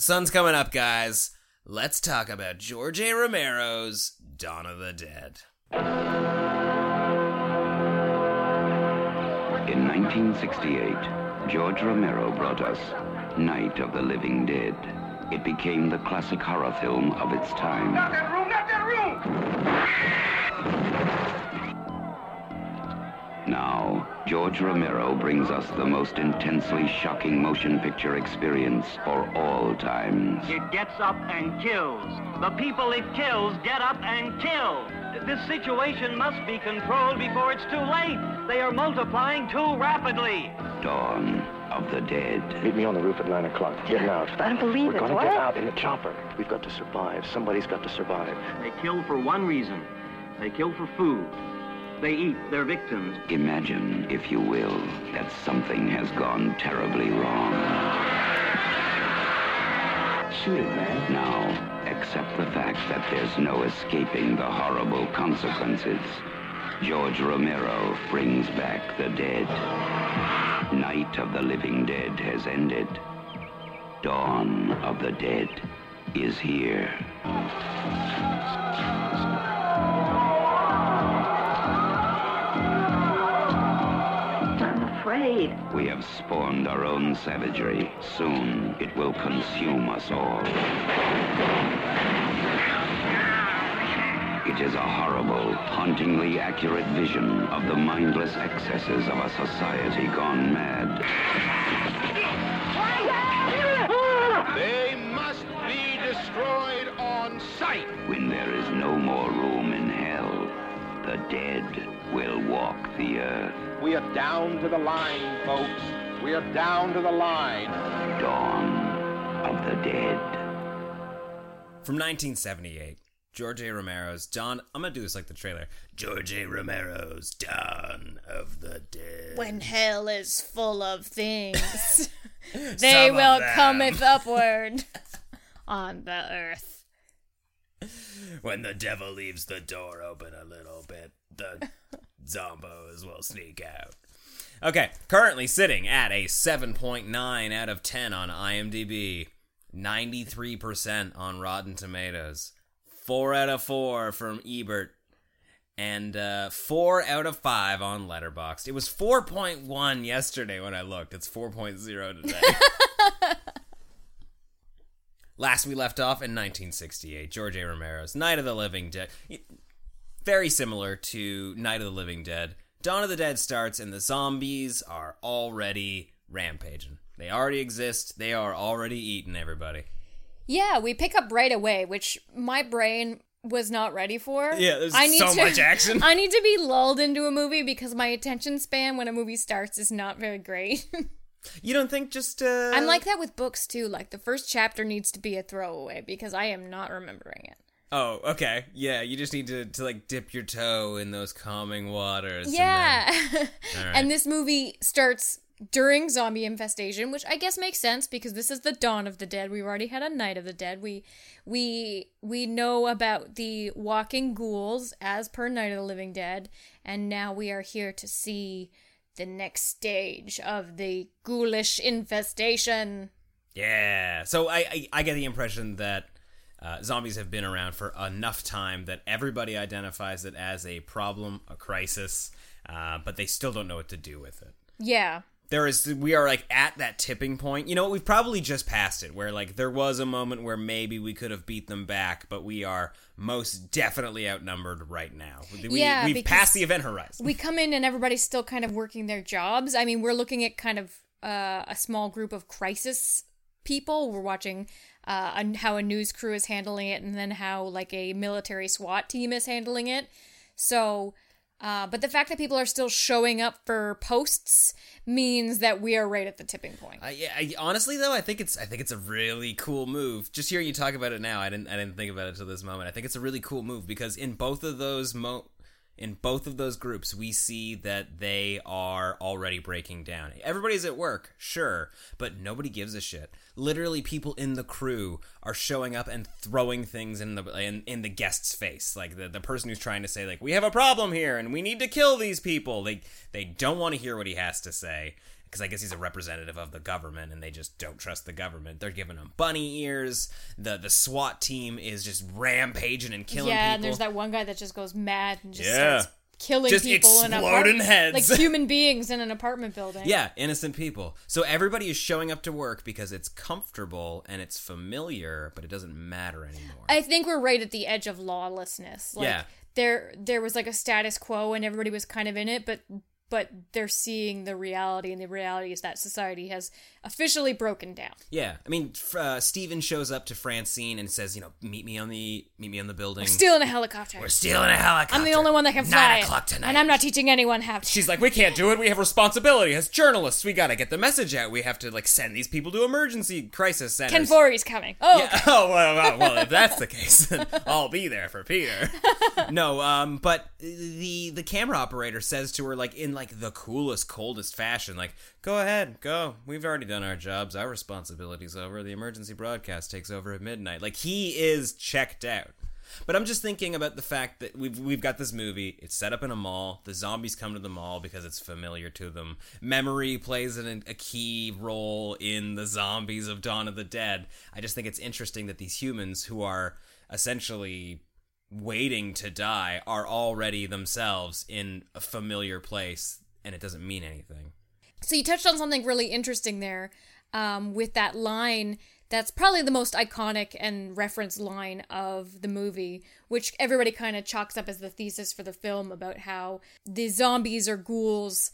S1: The sun's coming up, guys. Let's talk about George A. Romero's Dawn of the Dead.
S6: In 1968, George Romero brought us Night of the Living Dead. It became the classic horror film of its time. Now, George Romero brings us the most intensely shocking motion picture experience for all times.
S7: It gets up and kills. The people it kills get up and kill. This situation must be controlled before it's too late. They are multiplying too rapidly.
S6: Dawn of the Dead.
S8: Meet me on the roof at 9 o'clock. Getting out.
S9: I don't believe it.
S8: We're
S9: gonna
S8: get out in the chopper. We've got to survive. Somebody's got to survive.
S7: They kill for one reason. They kill for food. They eat their victims.
S6: Imagine, if you will, that something has gone terribly wrong.
S8: Shoot it, man.
S6: Now, accept the fact that there's no escaping the horrible consequences. George Romero brings back the dead. Night of the Living Dead has ended. Dawn of the Dead is here.
S9: Afraid.
S6: We have spawned our own savagery. Soon it will consume us all. It is a horrible, hauntingly accurate vision of the mindless excesses of a society gone mad.
S5: They must be destroyed on sight.
S6: When there is no more room in hell, the dead will walk the earth.
S5: We are down to the line, folks. We are down to the line.
S6: Dawn of the Dead.
S1: From 1978, George A. Romero's Dawn. I'm gonna do this like the trailer. George A. Romero's Dawn of the Dead.
S3: when hell is full of things they
S1: Some
S3: will
S1: them.
S3: cometh upward on the earth
S1: When the devil leaves the door open a little bit, the zombos will sneak out. Okay, currently sitting at a 7.9 out of 10 on IMDb, 93% on Rotten Tomatoes, 4 out of 4 from Ebert, and uh, 4 out of 5 on Letterboxd. It was 4.1 yesterday when I looked. It's 4.0 today. Last we left off in 1968, George A. Romero's Night of the Living Dead. Very similar to Night of the Living Dead. Dawn of the Dead starts and the zombies are already rampaging. They already exist. They are already eating everybody.
S3: yeah we pick up right away which my brain was not ready for.
S1: Yeah, there's
S3: I need
S1: so
S3: to-
S1: much action.
S3: I need to be lulled into a movie because my attention span when a movie starts is not very great.
S1: You don't think just uh
S3: I'm like that with books too. Like the first chapter needs to be a throwaway because I am not remembering it.
S1: Oh, okay. Yeah, you just need to, to like dip your toe in those calming waters. and
S3: Yeah.
S1: then- All right.
S3: and this movie starts during zombie infestation, which I guess makes sense because this is the dawn of the dead. We've already had a night of the dead. We we we know about the walking ghouls as per Night of the Living Dead, and now we are here to see the next stage of the ghoulish infestation.
S1: Yeah. So I, I I get the impression that uh, zombies have been around for enough time that everybody identifies it as a problem, a crisis, uh, but they still don't know what to do with it.
S3: Yeah.
S1: There is we are like at that tipping point. You know, we've probably just passed it where like there was a moment where maybe we could have beat them back, but we are most definitely outnumbered right now. We,
S3: Yeah,
S1: we've passed the event horizon.
S3: we come in and everybody's still kind of working their jobs. I mean, we're looking at kind of uh, a small group of crisis people. We're watching uh, an- how a news crew is handling it, and then how like a military SWAT team is handling it. So, uh, but the fact that people are still showing up for posts means that we are right at the tipping point.
S1: I, yeah, I, honestly though, I think it's I think it's a really cool move. Just hearing you talk about it now, I didn't I didn't think about it till this moment. I think it's a really cool move because in both of those mo in both of those groups, we see that they are already breaking down. Everybody's at work, sure, but nobody gives a shit. Literally, people in the crew are showing up and throwing things in the in, in the guest's face. Like the, the person who's trying to say, like, we have a problem here and we need to kill these people. They they don't want to hear what he has to say because I guess he's a representative of the government and they just don't trust the government. They're giving him bunny ears. The the SWAT team is just rampaging and killing
S3: yeah,
S1: people.
S3: and there's that one guy that just goes mad and just
S1: Yeah.
S3: starts killing
S1: Just
S3: people in apartment,
S1: heads.
S3: like human beings in an apartment building.
S1: Yeah, innocent people. So everybody is showing up to work because it's comfortable and it's familiar, but it doesn't matter anymore.
S3: I think we're right at the edge of lawlessness. Like,
S1: Yeah.
S3: There there was like a status quo and everybody was kind of in it, but but they're seeing the reality and the reality is that society has officially broken down.
S1: yeah, I mean, uh, Steven shows up to Francine and says, you know, meet me on the meet me on the building.
S3: We're stealing a helicopter.
S1: We're stealing a helicopter.
S3: I'm the only one that can fly it,
S1: o'clock tonight.
S3: and I'm not teaching anyone how to.
S1: She's like, we can't do it. We have responsibility as journalists. We gotta get the message out. We have to like send these people to emergency crisis centers.
S3: Ken Foree's coming. Oh,
S1: Yeah.
S3: okay.
S1: Oh well, well, well, if that's the case, then I'll be there for Peter. no, um, but the the camera operator says to her like in like the coolest, coldest fashion, like, "Go ahead, go. We've already done our jobs. Our responsibility's over. The emergency broadcast takes over at midnight." Like he is checked out. But I'm just thinking about the fact that we've we've got this movie. It's set up in a mall. The zombies come to the mall because it's familiar to them. Memory plays an, a key role in the zombies of Dawn of the Dead. I just think it's interesting that these humans who are essentially waiting to die are already themselves in a familiar place, and it doesn't mean anything.
S3: So you touched on something really interesting there um, with that line. That's probably the most iconic and referenced line of the movie, which everybody kind of chalks up as the thesis for the film about how the zombies or ghouls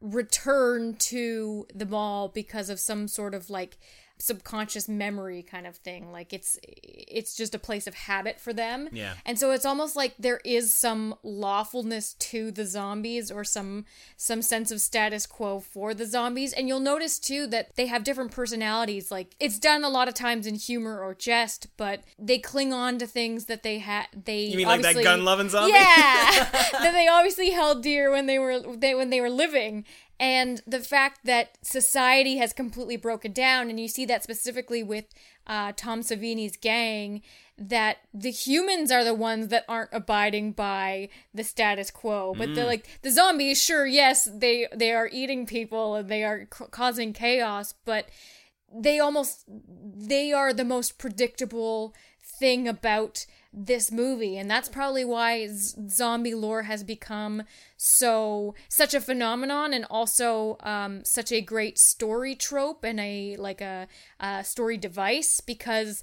S3: return to the mall because of some sort of like subconscious memory kind of thing. Like it's it's just a place of habit for them.
S1: Yeah.
S3: and so it's almost like there is some lawfulness to the zombies or some some sense of status quo for the zombies. And you'll notice too that they have different personalities. Like it's done a lot of times in humor or jest but they cling on to things that they had they
S1: You mean like that gun-loving zombie?
S3: yeah. That they obviously held dear when they were they when they were living and the fact that society has completely broken down and you see that specifically with uh, tom savini's gang that the humans are the ones that aren't abiding by the status quo but they're
S10: Mm.
S3: like the zombies sure yes they they are eating people and they are c- causing chaos but they almost they are the most predictable thing about this movie and that's probably why z- zombie lore has become so such a phenomenon and also um, such a great story trope and a like a, a story device because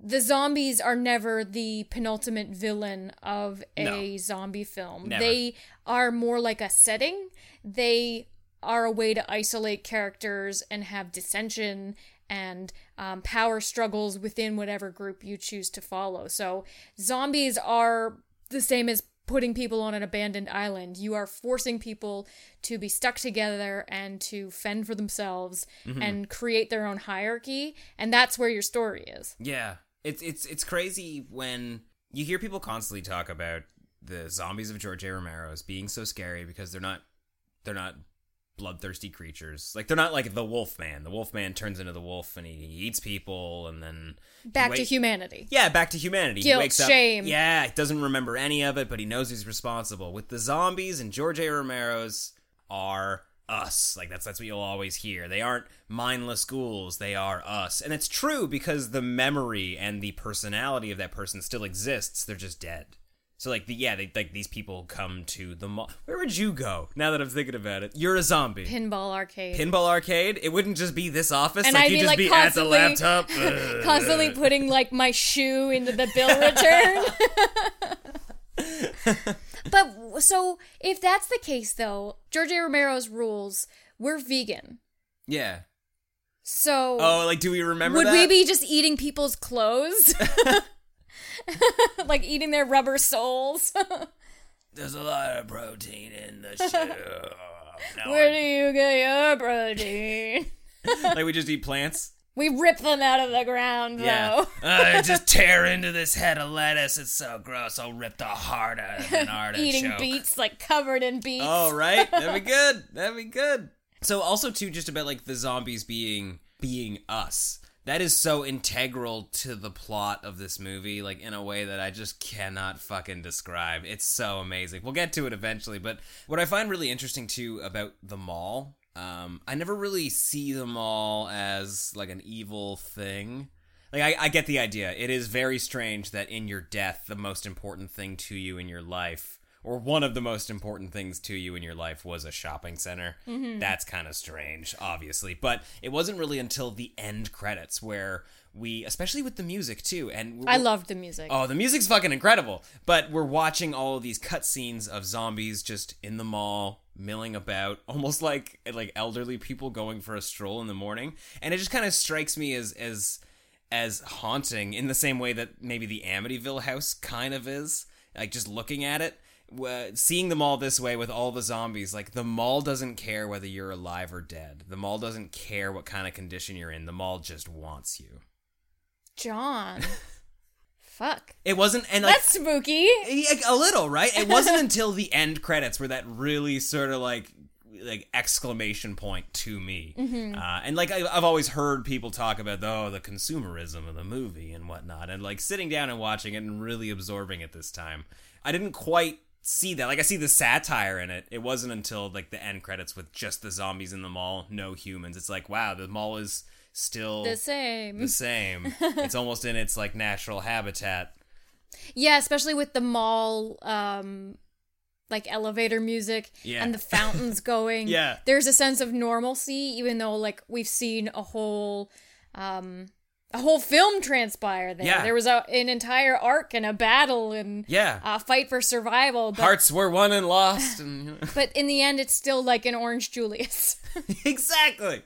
S3: the zombies are never the penultimate villain of a
S10: No.
S3: zombie film
S10: Never.
S3: they are more like a setting they are a way to isolate characters and have dissension and um, power struggles within whatever group you choose to follow. So zombies are the same as putting people on an abandoned island. You are forcing people to be stuck together and to fend for themselves
S1: Mhm.
S3: and create their own hierarchy, and that's where your story is.
S1: Yeah, it's it's it's crazy when you hear people constantly talk about the zombies of George A. Romero as being so scary because they're not they're not bloodthirsty creatures. Like they're not like the wolf man. The wolf man turns into the wolf and he eats people and then he
S3: Back to humanity.
S1: Yeah, back to humanity.
S3: Guilt,
S1: he wakes up.
S3: shame.
S1: Yeah, he doesn't remember any of it, but he knows he's responsible. With the zombies and George A. Romero's are us. Like that's that's what you'll always hear. They aren't mindless ghouls. They are us, and it's true because the memory and the personality of that person still exists. They're just dead. So like the yeah, they, like these people come to the mall. Where would you go now that I'm thinking about it? You're a zombie.
S3: Pinball arcade.
S1: Pinball arcade. It wouldn't just be this office.
S3: And
S1: like
S3: I'd
S1: you'd
S3: be,
S1: just
S3: like,
S1: be at the
S3: constantly-
S1: laptop.
S3: Constantly putting like my shoe into the bill return. but so if that's the case though, George A. Romero's rules, we're vegan.
S1: Yeah.
S3: So
S1: Oh, like do we remember
S3: would
S1: that?
S3: we be just eating people's clothes? like eating their rubber soles?
S1: There's a lot of protein in the shoe. No,
S3: Where do you get your protein?
S1: like we just eat plants.
S3: We rip them out of the ground
S1: Yeah.
S3: though.
S1: Uh, just tear into this head of lettuce. It's so gross. I'll rip the heart out of an artichoke.
S3: Eating beets like covered in beets.
S1: Oh, right. That'd be good. That'd be good. So also too, just about like the zombies being being us. That is so integral to the plot of this movie, like in a way that I just cannot fucking describe. It's so amazing. We'll get to it eventually, but what I find really interesting too about the mall, um, I never really see the mall as like an evil thing. Like I, I get the idea. It is very strange that in your death, the most important thing to you in your life, or one of the most important things to you in your life, was a shopping center.
S3: Mhm.
S1: That's kind of strange, obviously. But it wasn't really until the end credits where we, especially with the music too, and
S3: I loved the music.
S1: Oh, the music's fucking incredible. But we're watching all of these cutscenes of zombies just in the mall, milling about, almost like like elderly people going for a stroll in the morning. And it just kind of strikes me as as as haunting in the same way that maybe the Amityville house kind of is. Like just looking at it, uh, seeing the mall this way with all the zombies, like the mall doesn't care whether you're alive or dead. The mall doesn't care what kind of condition you're in. The mall just wants you.
S3: John. Fuck.
S1: It wasn't, and like
S3: That's spooky.
S1: A little, right? It wasn't until the end credits where that really sort of like like exclamation point to me.
S3: Mhm.
S1: Uh, and like I, I've always heard people talk about oh the consumerism of the movie and whatnot, and like sitting down and watching it and really absorbing it this time. I didn't quite see that. Like I see the satire in it. It wasn't until like the end credits with just the zombies in the mall, no humans. It's like wow, the mall is still
S3: The same.
S1: The same. it's almost in its like natural habitat.
S3: Yeah, especially with the mall um like elevator music
S1: Yeah.
S3: and the fountains going.
S1: Yeah.
S3: There's a sense of normalcy even though like we've seen a whole um a whole film transpire there.
S1: Yeah.
S3: There was a, an entire arc and a battle and
S1: Yeah.
S3: a fight for survival. But,
S1: Hearts were won and lost, and
S3: but in the end, it's still like an Orange Julius.
S1: exactly.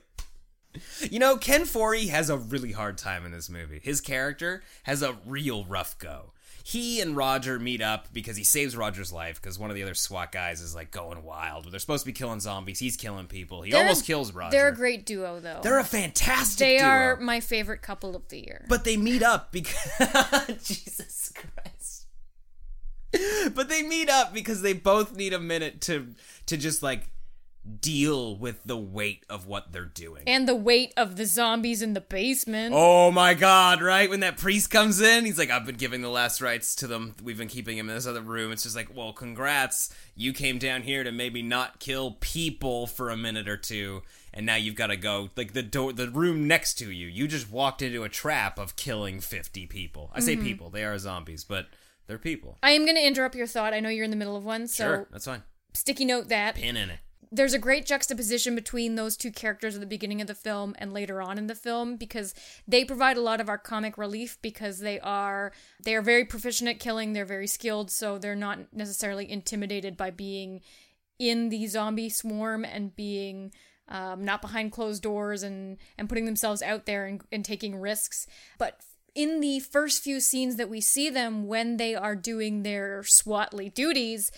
S1: You know, Ken Foree has a really hard time in this movie. His character has a real rough go. He and Roger meet up because he saves Roger's life because one of the other SWAT guys is like going wild. They're supposed to be killing zombies. He's killing people. He
S3: They're-
S1: almost kills Roger.
S3: They're a great duo, though.
S1: They're a fantastic
S3: They
S1: duo.
S3: are my favorite couple of the year.
S1: But they meet up because Jesus Christ. But they meet up because they both need a minute to to just like deal with the weight of what they're doing.
S3: And the weight of the zombies in the basement.
S1: Oh my god, right? When that priest comes in, he's like, I've been giving the last rites to them. We've been keeping him in this other room. It's just like, well, congrats. You came down here to maybe not kill people for a minute or two, and now you've got to go. Like the door, the room next to you, you just walked into a trap of killing 50 people. I say
S3: Mhm.
S1: people, they are zombies, but they're people.
S3: I am going to interrupt your thought. I know you're in the middle of one, so
S1: sure, that's fine.
S3: sticky note that.
S1: Pin in it.
S3: There's a great juxtaposition between those two characters at the beginning of the film and later on in the film because they provide a lot of our comic relief because they are they are very proficient at killing, they're very skilled, so they're not necessarily intimidated by being in the zombie swarm and being um, not behind closed doors and and putting themselves out there and, and taking risks. But in the first few scenes that we see them when they are doing their SWATly duties,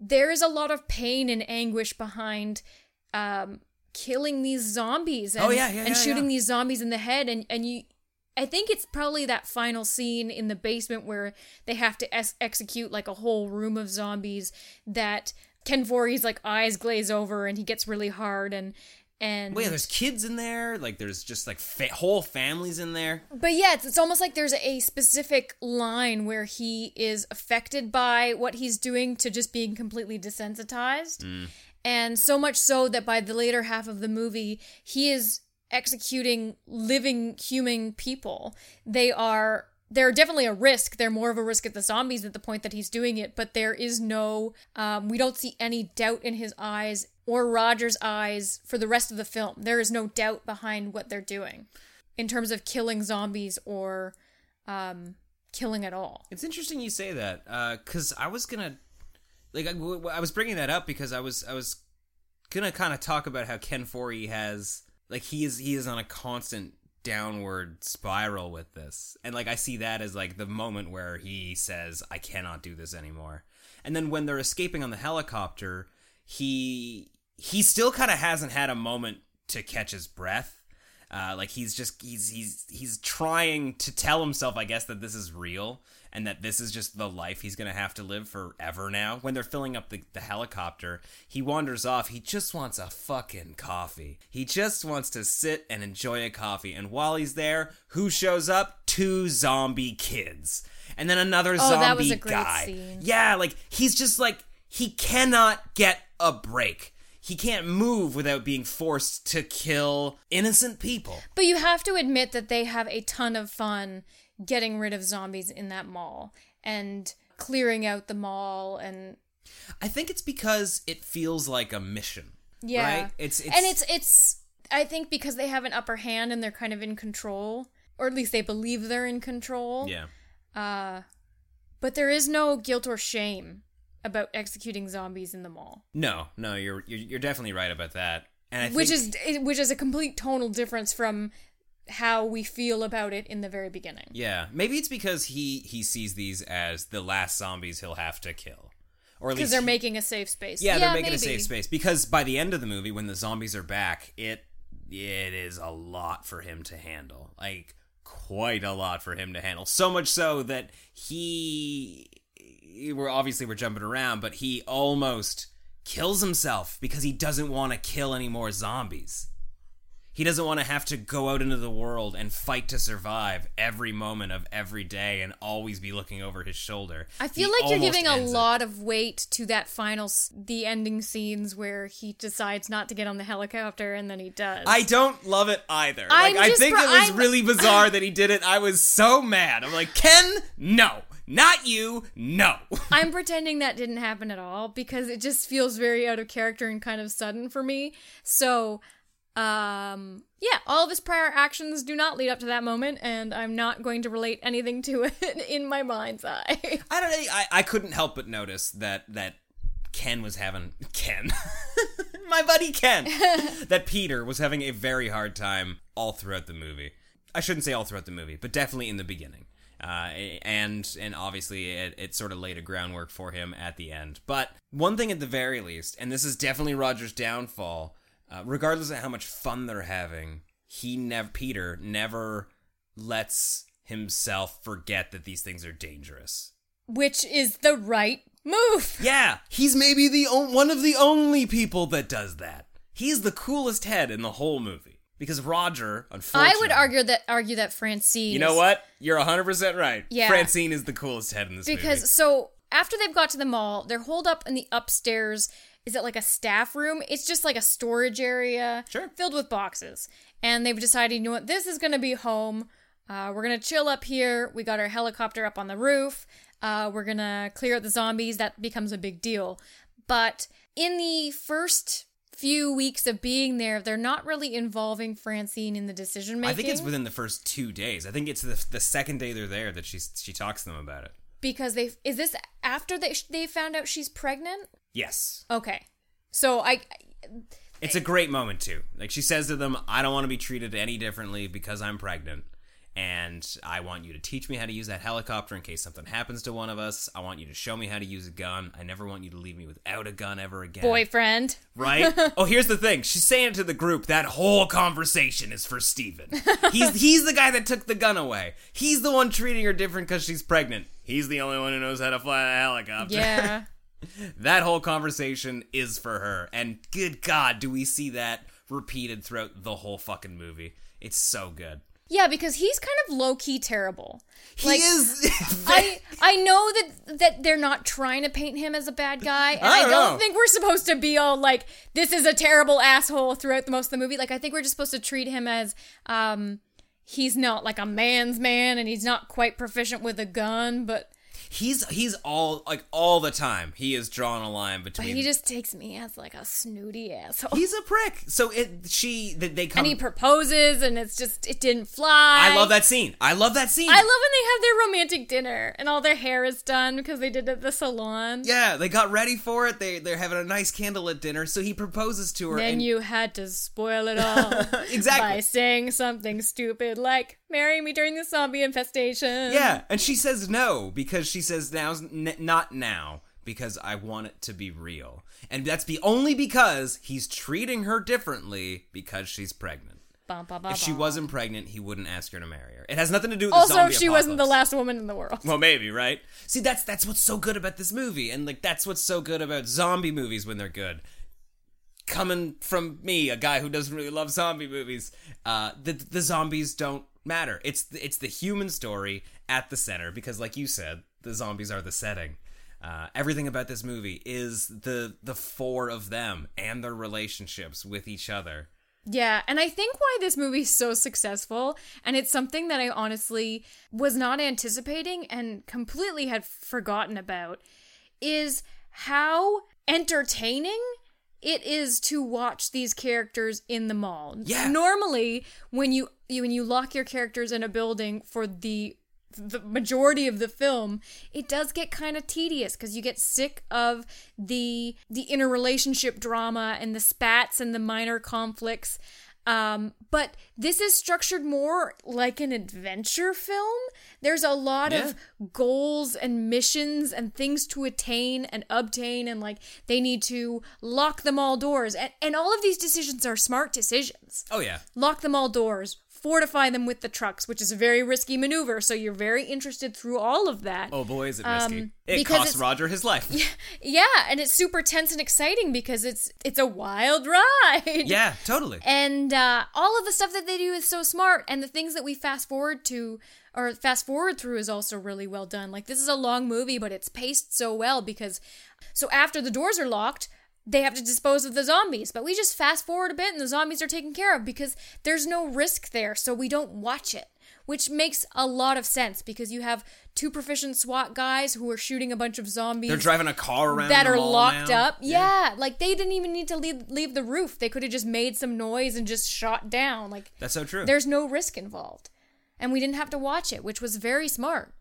S3: there is a lot of pain and anguish behind um, killing these zombies and,
S1: Oh, yeah, yeah,
S3: and
S1: yeah,
S3: shooting these zombies in the head. And and you I think it's probably that final scene in the basement where they have to ex- execute like a whole room of zombies that Ken Foree's like eyes glaze over and he gets really hard and and
S1: Wait, there's kids in there. Like there's just like fa- whole families in there.
S3: But yeah, it's, it's almost like there's a specific line where he is affected by what he's doing to just being completely desensitized. And so much so that by the later half of the movie, he is executing living human people. They are they're definitely a risk. They're more of a risk at the zombies at the point that he's doing it, but there is no um, we don't see any doubt in his eyes or Roger's eyes for the rest of the film. There is no doubt behind what they're doing in terms of killing zombies or um, killing at all.
S1: It's interesting you say that because I was gonna like I, w- I was bringing that up because I was I was gonna kind of talk about how Ken Foree has like he is he is on a constant downward spiral with this and like I see that as like the moment where he says I cannot do this anymore and then when they're escaping on the helicopter he he still kind of hasn't had a moment to catch his breath uh, like he's just he's he's he's trying to tell himself, I guess, that this is real and that this is just the life he's gonna have to live forever now. When they're filling up the, the helicopter, he wanders off. He just wants a fucking coffee. He just wants to sit and enjoy a coffee. And while he's there, who shows up? Two zombie kids. And then another
S3: Oh,
S1: zombie
S3: that was a great
S1: guy.
S3: scene.
S1: Yeah, like he's just like he cannot get a break. He can't move without being forced to kill innocent people.
S3: But you have to admit that they have a ton of fun getting rid of zombies in that mall and clearing out the mall and
S1: I think it's because it feels like a mission.
S3: yeah.
S1: Right? It's, it's
S3: and it's it's I think because they have an upper hand and they're kind of in control or at least they believe they're in control.
S1: Yeah.
S3: Uh but there is no guilt or shame about executing zombies in the mall.
S1: No, no, you're you're, you're definitely right about that. And I
S3: which
S1: think,
S3: is which is a complete tonal difference from how we feel about it in the very beginning.
S1: Yeah, maybe it's because he he sees these as the last zombies he'll have to kill, or
S3: Because they're
S1: he-
S3: making a safe space.
S1: Yeah, they're making a safe space because by the end of the movie, when the zombies are back, it it is a lot for him to handle. Like quite a lot for him to handle. So much so that he we're obviously we're jumping around, but he almost kills himself because he doesn't want to kill any more zombies. He doesn't want to have to go out into the world and fight to survive every moment of every day and always be looking over his shoulder.
S3: I feel
S1: He
S3: like you're giving a
S1: ends it.
S3: lot of weight to that final, the ending scenes where he decides not to get on the helicopter and then he does.
S1: I don't love it either.
S3: I'm
S1: like I think
S3: pro-
S1: it was
S3: I'm-
S1: really bizarre that he did it. I was so mad. I'm like, Ken, no, not you, no.
S3: I'm pretending that didn't happen at all because it just feels very out of character and kind of sudden for me. So, um, yeah, all of his prior actions do not lead up to that moment, and I'm not going to relate anything to it in my mind's eye.
S1: I don't. I, I couldn't help but notice that that Ken was having Ken, my buddy Ken, that Peter was having a very hard time all throughout the movie. I shouldn't say all throughout the movie, but definitely in the beginning. Uh, and and obviously it, it sort of laid a groundwork for him at the end. But one thing at the very least, and this is definitely Roger's downfall, uh, regardless of how much fun they're having, he never Peter never lets himself forget that these things are dangerous.
S3: Which is the right move.
S1: Yeah, he's maybe the on- one of the only people that does that. He's the coolest head in the whole movie because Roger, unfortunately,
S3: I would argue that argue that Francine.
S1: You know what? You're 100% right.
S3: Yeah.
S1: Francine is the coolest head in this
S3: because
S1: movie.
S3: so after they've got to the mall, they're holed up in the upstairs. Is it like a staff room? It's just like a storage area,
S1: Sure.
S3: filled with boxes. And they've decided, you know what, this is going to be home. Uh, we're gonna chill up here. We got our helicopter up on the roof. Uh, we're gonna clear out the zombies. That becomes a big deal. But in the first few weeks of being there, they're not really involving Francine in the decision making.
S1: I think it's within the first two days. I think it's the, the second day they're there that she she talks to them about it.
S3: because they is this after they they found out she's pregnant.
S1: Yes.
S3: Okay. So I
S1: It's a great moment too. Like she says to them, "I don't want to be treated any differently because I'm pregnant." And I want you to teach me how to use that helicopter in case something happens to one of us. I want you to show me how to use a gun. I never want you to leave me without a gun ever again.
S3: Boyfriend.
S1: Right? oh, here's the thing. She's saying it to the group. That whole conversation is for Steven. He's he's the guy that took the gun away. He's the one treating her different because she's pregnant. He's the only one who knows how to fly a helicopter.
S3: Yeah.
S1: that whole conversation is for her. And good God, do we see that repeated throughout the whole fucking movie? It's so good.
S3: Yeah, because he's kind of low key terrible.
S1: He is.
S3: I I know that that they're not trying to paint him as a bad guy, and
S1: I
S3: I
S1: don't
S3: don't,
S1: know.
S3: think we're supposed to be all like this is a terrible asshole throughout the most of the movie. Like I think we're just supposed to treat him as um he's not like a man's man and he's not quite proficient with a gun, but
S1: He's he's all like all the time. He is drawing a line
S3: but
S1: between.
S3: he just takes me as like a snooty asshole.
S1: He's a prick. So it she they, they come.
S3: and he proposes and it's just it didn't fly.
S1: I love that scene. I love that scene.
S3: I love when they have their romantic dinner and all their hair is done because they did it at the salon.
S1: Yeah, they got ready for it. They they're having a nice candlelit dinner. So he proposes to her.
S3: Then
S1: and
S3: you had to spoil it all
S1: Exactly.
S3: by saying something stupid like "Marry me during the zombie infestation."
S1: Yeah, and she says no because she says now's n- not now because I want it to be real, and that's be only because he's treating her differently because she's pregnant.
S3: Bum, bum, bum,
S1: If she wasn't pregnant, he wouldn't ask her to marry her. It has nothing to do with
S3: Also,
S1: the zombie
S3: she wasn't the last woman in the world.
S1: Well, maybe, right? See, that's that's what's so good about this movie, and like that's what's so good about zombie movies when they're good. Coming from me, a guy who doesn't really love zombie movies, uh, the the zombies don't matter. It's it's the human story at the center because, like you said, the zombies are the setting. Uh, everything about this movie is the the four of them and their relationships with each other.
S3: Yeah, and I think why this movie is so successful, and it's something that I honestly was not anticipating and completely had forgotten about, is how entertaining it is to watch these characters in the mall.
S1: Yeah.
S3: Normally, when you, you when you lock your characters in a building for the the majority of the film, it does get kind of tedious because you get sick of the the interrelationship drama and the spats and the minor conflicts. Um, but this is structured more like an adventure film. There's a lot of goals and missions and things to attain and obtain, and like they need to lock them all doors. And, and all of these decisions are smart decisions
S1: Oh yeah,
S3: lock them all doors, fortify them with the trucks, which is a very risky maneuver. So you're very interested through all of that.
S1: oh boy, is it risky!
S3: Um,
S1: it
S3: because
S1: cost
S3: it's-
S1: Roger his life.
S3: Yeah, and it's super tense and exciting because it's it's a wild ride.
S1: yeah, totally.
S3: And uh, all of the stuff that they do is so smart, and the things that we fast forward to or fast forward through is also really well done. Like this is a long movie, but it's paced so well because so after the doors are locked, they have to dispose of the zombies. But we just fast forward a bit, and the zombies are taken care of because there's no risk there, so we don't watch it. Which makes a lot of sense because you have two proficient SWAT guys who are shooting a bunch of zombies
S1: They're driving a car around
S3: that are locked
S1: now.
S3: up. Yeah. like they didn't even need to leave, leave the roof. They could have just made some noise and just shot down. Like
S1: That's so true.
S3: there's no risk involved. And we didn't have to watch it, which was very smart.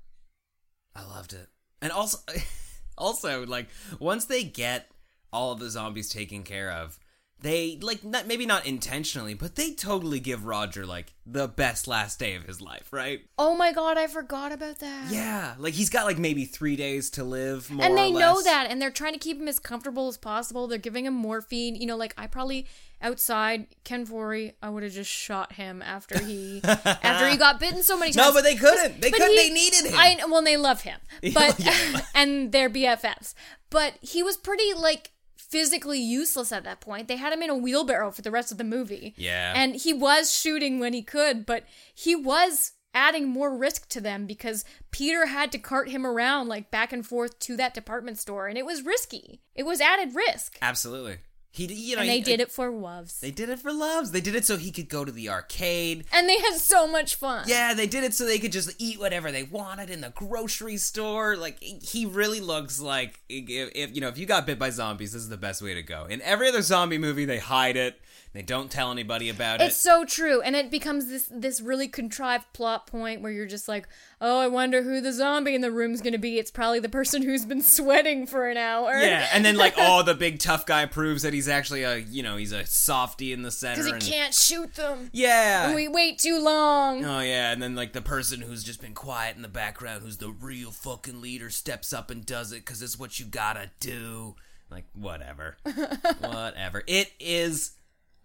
S1: I loved it. And also also like once they get all of the zombies taken care of, they like not maybe not intentionally, but they totally give Roger like the best last day of his life, right?
S3: Oh my god, I forgot about that.
S1: Yeah, like he's got like maybe 3 days to live more
S3: and they know that and they're trying to keep him as comfortable as possible. They're giving him morphine. You know, like I probably outside Ken Foree, I would have just shot him after he after he got bitten so many times.
S1: No, but they couldn't. They couldn't.
S3: he-
S1: They needed him.
S3: I well, they love him, but
S1: Yeah.
S3: and they're BFFs. But he was pretty like physically useless at that point. They had him in a wheelbarrow for the rest of the movie.
S1: Yeah.
S3: and he was shooting when he could, but he was adding more risk to them because Peter had to cart him around like back and forth to that department store, and it was risky. It was added risk,
S1: Absolutely. He you know
S3: and they
S1: he-
S3: did it for loves.
S1: They did it for loves. They did it so he could go to the arcade.
S3: and they had so much fun.
S1: Yeah, they did it so they could just eat whatever they wanted in the grocery store. Like he really looks like if, if you know if you got bit by zombies, this is the best way to go. In every other zombie movie, they hide it. They don't tell anybody about
S3: It's
S1: it.
S3: It's so true, and it becomes this this really contrived plot point where you're just like, oh, I wonder who the zombie in the room's gonna be. It's probably the person who's been sweating for an hour.
S1: Yeah, and then like oh, the big tough guy proves that he's actually a you know he's a softy in the center.
S3: Because he
S1: and-
S3: can't shoot them.
S1: Yeah.
S3: We wait too long.
S1: Oh yeah, and then like the person who's just been quiet in the background, who's the real fucking leader, steps up and does it because it's what you gotta do. Like whatever, whatever. It is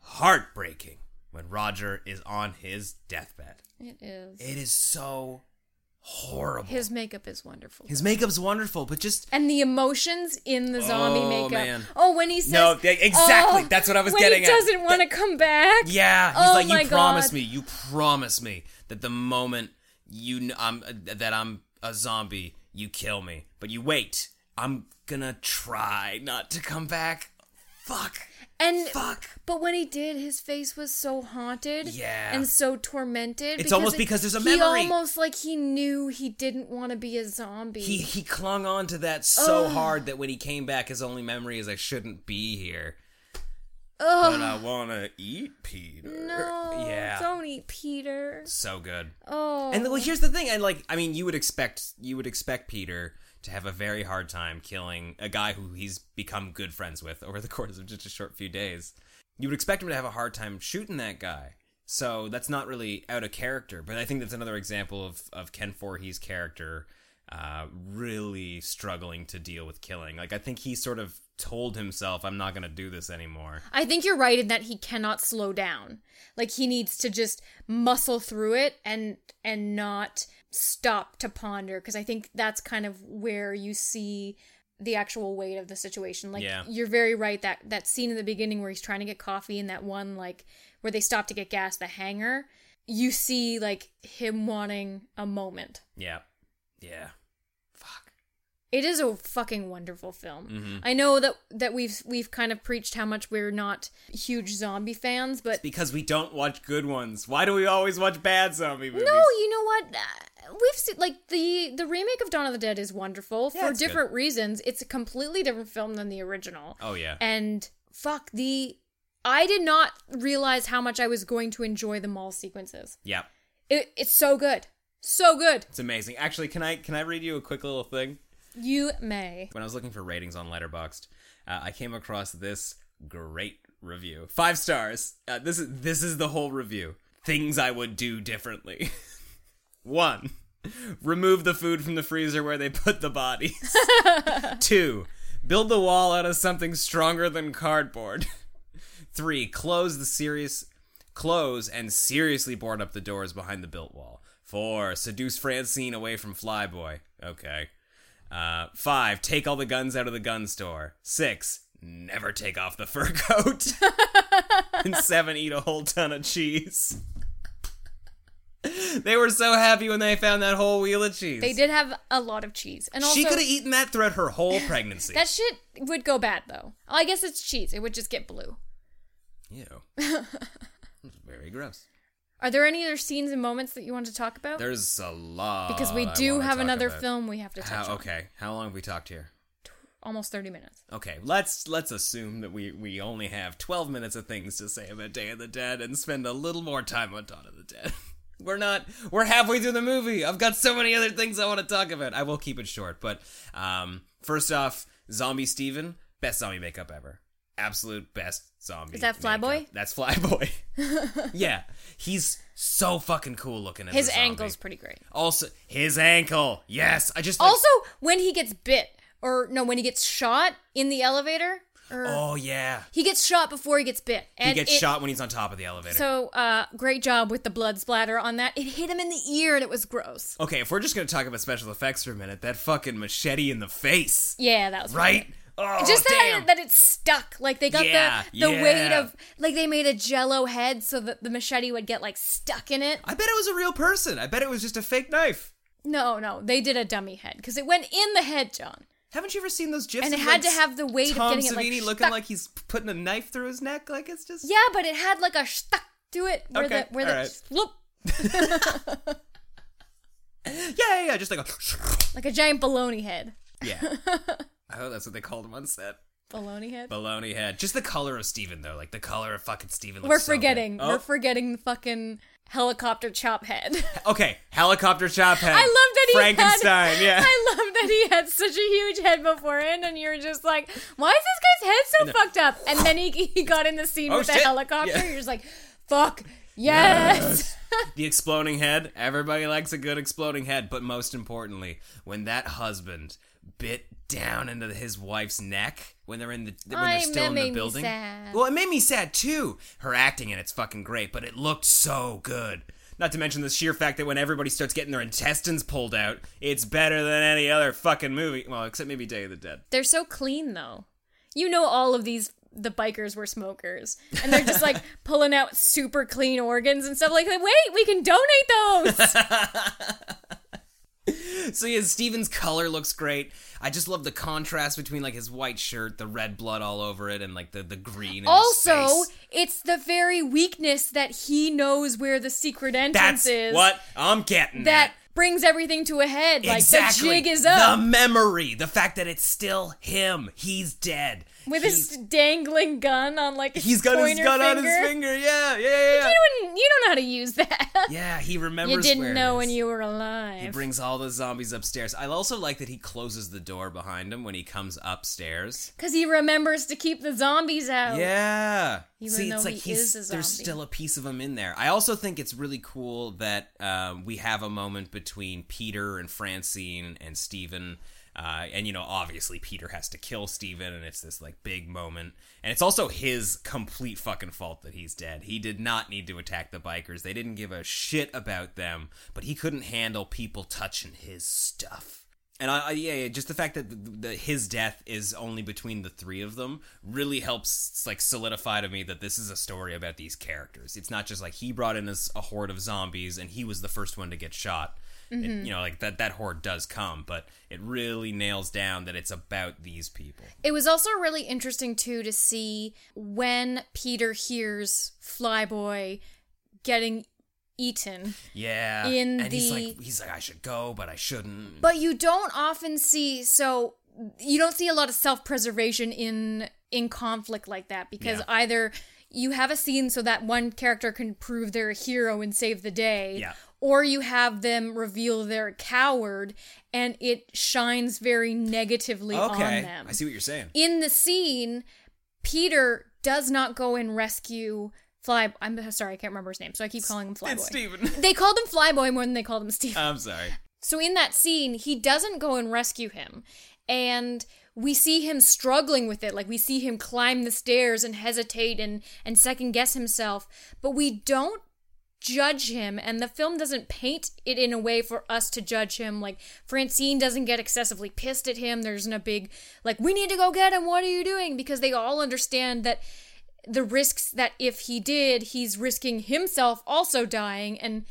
S1: heartbreaking when Roger is on his deathbed.
S3: It is.
S1: It is so horrible.
S3: His makeup is wonderful.
S1: His makeup's wonderful, but just
S3: and the emotions in the zombie
S1: Oh,
S3: makeup.
S1: man.
S3: Oh, when he says
S1: No, exactly.
S3: Oh,
S1: That's what I was getting
S3: he doesn't want to come back.
S1: Yeah, he's
S3: Oh
S1: like, you promise
S3: God.
S1: me, you promise me that the moment you I'm that I'm a zombie, you kill me. But you wait, I'm gonna try not to come back. Fuck.
S3: And
S1: Fuck.
S3: But when he did, his face was so haunted.
S1: Yeah.
S3: And so tormented.
S1: It's almost
S3: it-
S1: because there's a
S3: He
S1: memory.
S3: almost like he knew he didn't want to be a zombie.
S1: He he clung on to that so
S3: Ugh.
S1: hard that when he came back, his only memory is I shouldn't be here.
S3: Ugh.
S1: But I wanna eat Peter.
S3: no.
S1: Yeah.
S3: Don't eat Peter.
S1: So good.
S3: Oh.
S1: And well, here's the thing. And like, I mean, you would expect you would expect Peter to have a very hard time killing a guy who he's become good friends with over the course of just a short few days. You would expect him to have a hard time shooting that guy. So that's not really out of character. But I think that's another example of of Ken Foree's character uh, really struggling to deal with killing. Like I think he sort of told himself, "I'm not going to do this anymore."
S3: I think you're right in that he cannot slow down. Like he needs to just muscle through it and and not stop to ponder because I think that's kind of where you see the actual weight of the situation. Like
S1: Yeah.
S3: you're very right that that scene in the beginning where he's trying to get coffee and that one like where they stop to get gas the hangar, you see like him wanting a moment.
S1: Yeah, yeah. Fuck.
S3: It is a fucking wonderful film.
S1: Mhm.
S3: I know that that we've we've kind of preached how much we're not huge zombie fans, but
S1: Because we don't watch good ones. Why do we always watch bad zombie movies?
S3: No, you know what? We've seen like the the remake of Dawn of the Dead is wonderful
S1: Yeah,
S3: for
S1: it's good.
S3: different reasons. It's a completely different film than the original.
S1: Oh yeah.
S3: And fuck the I did not realize how much I was going to enjoy the mall sequences.
S1: yeah.
S3: It, it's so good. So good.
S1: It's amazing. Actually, can I can I read you a quick little thing?
S3: You may.
S1: When I was looking for ratings on Letterboxd, uh, I came across this great review. Five stars. Uh, this is this is the whole review. Things I would do differently. One, remove the food from the freezer where they put the bodies. Two, build the wall out of something stronger than cardboard. Three, close the serious close and seriously board up the doors behind the built wall. Four, seduce Francine away from Flyboy. Okay. Uh, five, take all the guns out of the gun store. Six, never take off the fur coat. and seven, eat a whole ton of cheese. they were so happy when they found that whole wheel of cheese.
S3: They did have a lot of cheese. And also
S1: she could have eaten that throughout her whole pregnancy.
S3: That shit would go bad though. I guess it's cheese. It would just get blue.
S1: Ew. It's very gross.
S3: Are there any other scenes and moments that you want to talk about?
S1: There's a lot.
S3: because we
S1: I
S3: do
S1: wanna
S3: have
S1: talk
S3: another
S1: about.
S3: film we have to touch
S1: How,
S3: on.
S1: okay, how long have we talked here?
S3: Almost 30 minutes.
S1: Okay, let's let's assume that we we only have 12 minutes of things to say about Day of the Dead and spend a little more time on Dawn of the Dead. We're not we're halfway through the movie. I've got so many other things I want to talk about. I will keep it short, but um first off, Zombie Steven, best zombie makeup ever. Absolute best zombie.
S3: Is that. Flyboy?
S1: That's Flyboy. yeah, he's so fucking cool looking as
S3: His ankle's pretty great.
S1: Also, his ankle. Yes, I just like,
S3: Also, when he gets bit, or no, when he gets shot in the elevator, or
S1: Oh yeah.
S3: he gets shot before he gets bit.
S1: He gets
S3: it-
S1: shot when he's on top of the elevator.
S3: So, uh, great job with the blood splatter on that. It hit him in the ear and it was gross.
S1: Okay, if we're just gonna talk about special effects for a minute, that fucking machete in the face,
S3: Yeah, that was
S1: right?
S3: pretty
S1: Oh.
S3: Just that, that it's stuck. Like they got
S1: Yeah,
S3: the the weight of like they made a jello head so that the machete would get like stuck in it.
S1: I bet it was a real person. I bet it was just a fake knife.
S3: No, no, they did a dummy head because it went in the head, John.
S1: Haven't you ever seen those gifs?
S3: And it
S1: of,
S3: had
S1: like,
S3: to have the weight of
S1: Tom
S3: getting it, like,
S1: Savini looking like he's putting a knife through his neck? Like it's just
S3: Yeah, but it had like a stuck to it where
S1: Okay,
S3: the where the
S1: alright.
S3: whoop,
S1: yeah, yeah, yeah, just like a
S3: like a giant baloney head.
S1: yeah. I hope oh, that's what they called him on set.
S3: Baloney head.
S1: Baloney head. Just the color of Steven though, like the color of fucking Steven. Looks
S3: We're
S1: so good.
S3: forgetting.
S1: Oh,
S3: We're forgetting the fucking helicopter chop head.
S1: Okay, helicopter chop head.
S3: I love that he
S1: Frankenstein.
S3: Had,
S1: yeah.
S3: I love that he had such a huge head beforehand, and you're just like, why is this guy's head so fucked up? And then he, he got in the scene
S1: Oh,
S3: with the helicopter.
S1: Yeah.
S3: You're just like, fuck yes.
S1: the exploding head. Everybody likes a good exploding head, but most importantly, when that husband bit down into his wife's neck when they're in the when
S3: I-
S1: they're still in the building. Well, it made me sad too. Her acting in it's fucking great, but it looked so good. Not to mention the sheer fact that when everybody starts getting their intestines pulled out, it's better than any other fucking movie. Well, except maybe Day of the Dead.
S3: They're so clean though. You know all of these the bikers were smokers. And they're just like pulling out super clean organs and stuff like that. Wait, we can donate those.
S1: So yeah, Steven's color looks great. I just love the contrast between like his white shirt, the red blood all over it, and like the the green. in his
S3: also, it's the very weakness that he knows where the secret entrance
S1: that's
S3: is
S1: what I'm getting.
S3: that brings everything to a head. Like
S1: exactly.
S3: the jig is up.
S1: The memory, the fact that it's still him. He's dead.
S3: With his dangling gun on like his
S1: He's got his gun on his
S3: finger.
S1: finger. Yeah, yeah, yeah. yeah.
S3: You don't, you don't know how to use that.
S1: Yeah, he remembers.
S3: you didn't know when you were alive.
S1: He brings all the zombies upstairs. I also like that he closes the door behind him when he comes upstairs.
S3: Because he remembers to keep the zombies out.
S1: Yeah.
S3: Even
S1: See, it's like
S3: he
S1: he's
S3: is a
S1: there's still a piece of him in there. I also think it's really cool that um, we have a moment between Peter and Francine and Steven. Uh, and you know, obviously Peter has to kill Steven, and it's this like big moment. And it's also his complete fucking fault that he's dead. He did not need to attack the bikers. They didn't give a shit about them, but he couldn't handle people touching his stuff. And I, I yeah, yeah, just the fact that the, the, his death is only between the three of them really helps like solidify to me that this is a story about these characters. It's not just like he brought in a horde of zombies and he was the first one to get shot. It-
S3: Mhm.
S1: you know, like that that horde does come, but it really nails down that it's about these people.
S3: It was also really interesting too to see when Peter hears Flyboy getting eaten.
S1: Yeah,
S3: In
S1: and he's like he's like I should go, but I shouldn't.
S3: But you don't often see so you don't see a lot of self-preservation in in conflict like that because
S1: Yeah.
S3: either you have a scene so that one character can prove they're a hero and save the day
S1: Yeah.
S3: Or you have them reveal they're a coward and it shines very negatively on them.
S1: I see what you're saying.
S3: in the scene, Peter does not go and rescue Fly. I'm sorry, I can't remember his name, so I keep calling him Flyboy.
S1: It's Steven.
S3: They called him Flyboy more than they called him Steve.
S1: I'm sorry.
S3: so in that scene, he doesn't go and rescue him, and we see him struggling with it. Like we see him climb the stairs and hesitate and and second guess himself, but we don't judge him. And the film doesn't paint it in a way for us to judge him. Like francine doesn't get excessively pissed at him. There's no big like we need to go get him. What are you doing? Because they all understand that the risks that if he did he's risking himself also dying. And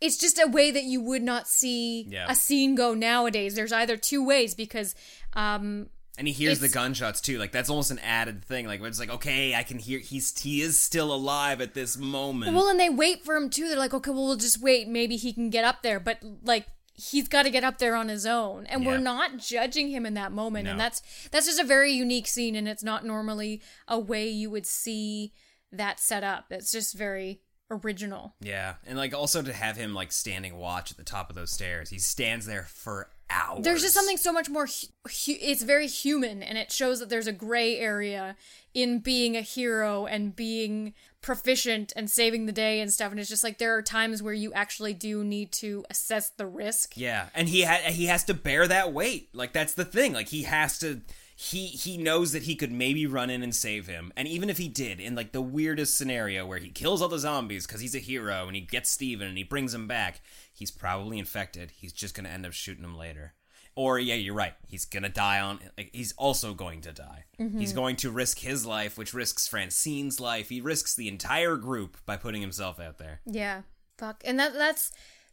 S3: it's just a way that you would not see
S1: Yeah.
S3: a scene go nowadays. There's either two ways because um
S1: And he hears the gunshots too. Like that's almost an added thing. Like it's like, okay, I can hear he's he is still alive at this moment.
S3: Well, and they wait for him too. They're like, okay, well, we'll just wait. Maybe he can get up there. But like, he's got to get up there on his own, and
S1: Yeah.
S3: we're not judging him in that moment. And that's that's just a very unique scene, and it's not normally a way you would see that set up. It's just very original.
S1: yeah, and like also to have him like standing watch at the top of those stairs. He stands there for hours.
S3: There's just something so much more. Hu- hu- it's very human, and it shows that there's a gray area in being a hero and being proficient and saving the day and stuff. And it's just like there are times where you actually do need to assess the risk.
S1: Yeah, and he ha- he has to bear that weight. Like that's the thing. Like he has to. He he knows that he could maybe run in and save him, and even if he did, in like the weirdest scenario where he kills all the zombies because he's a hero and he gets Steven and he brings him back, he's probably infected. He's just gonna end up shooting him later. Or yeah, you're right. He's gonna die on. Like, he's also going to die.
S3: Mhm.
S1: He's going to risk his life, which risks Francine's life. He risks the entire group by putting himself out there.
S3: Yeah. Fuck. And that that's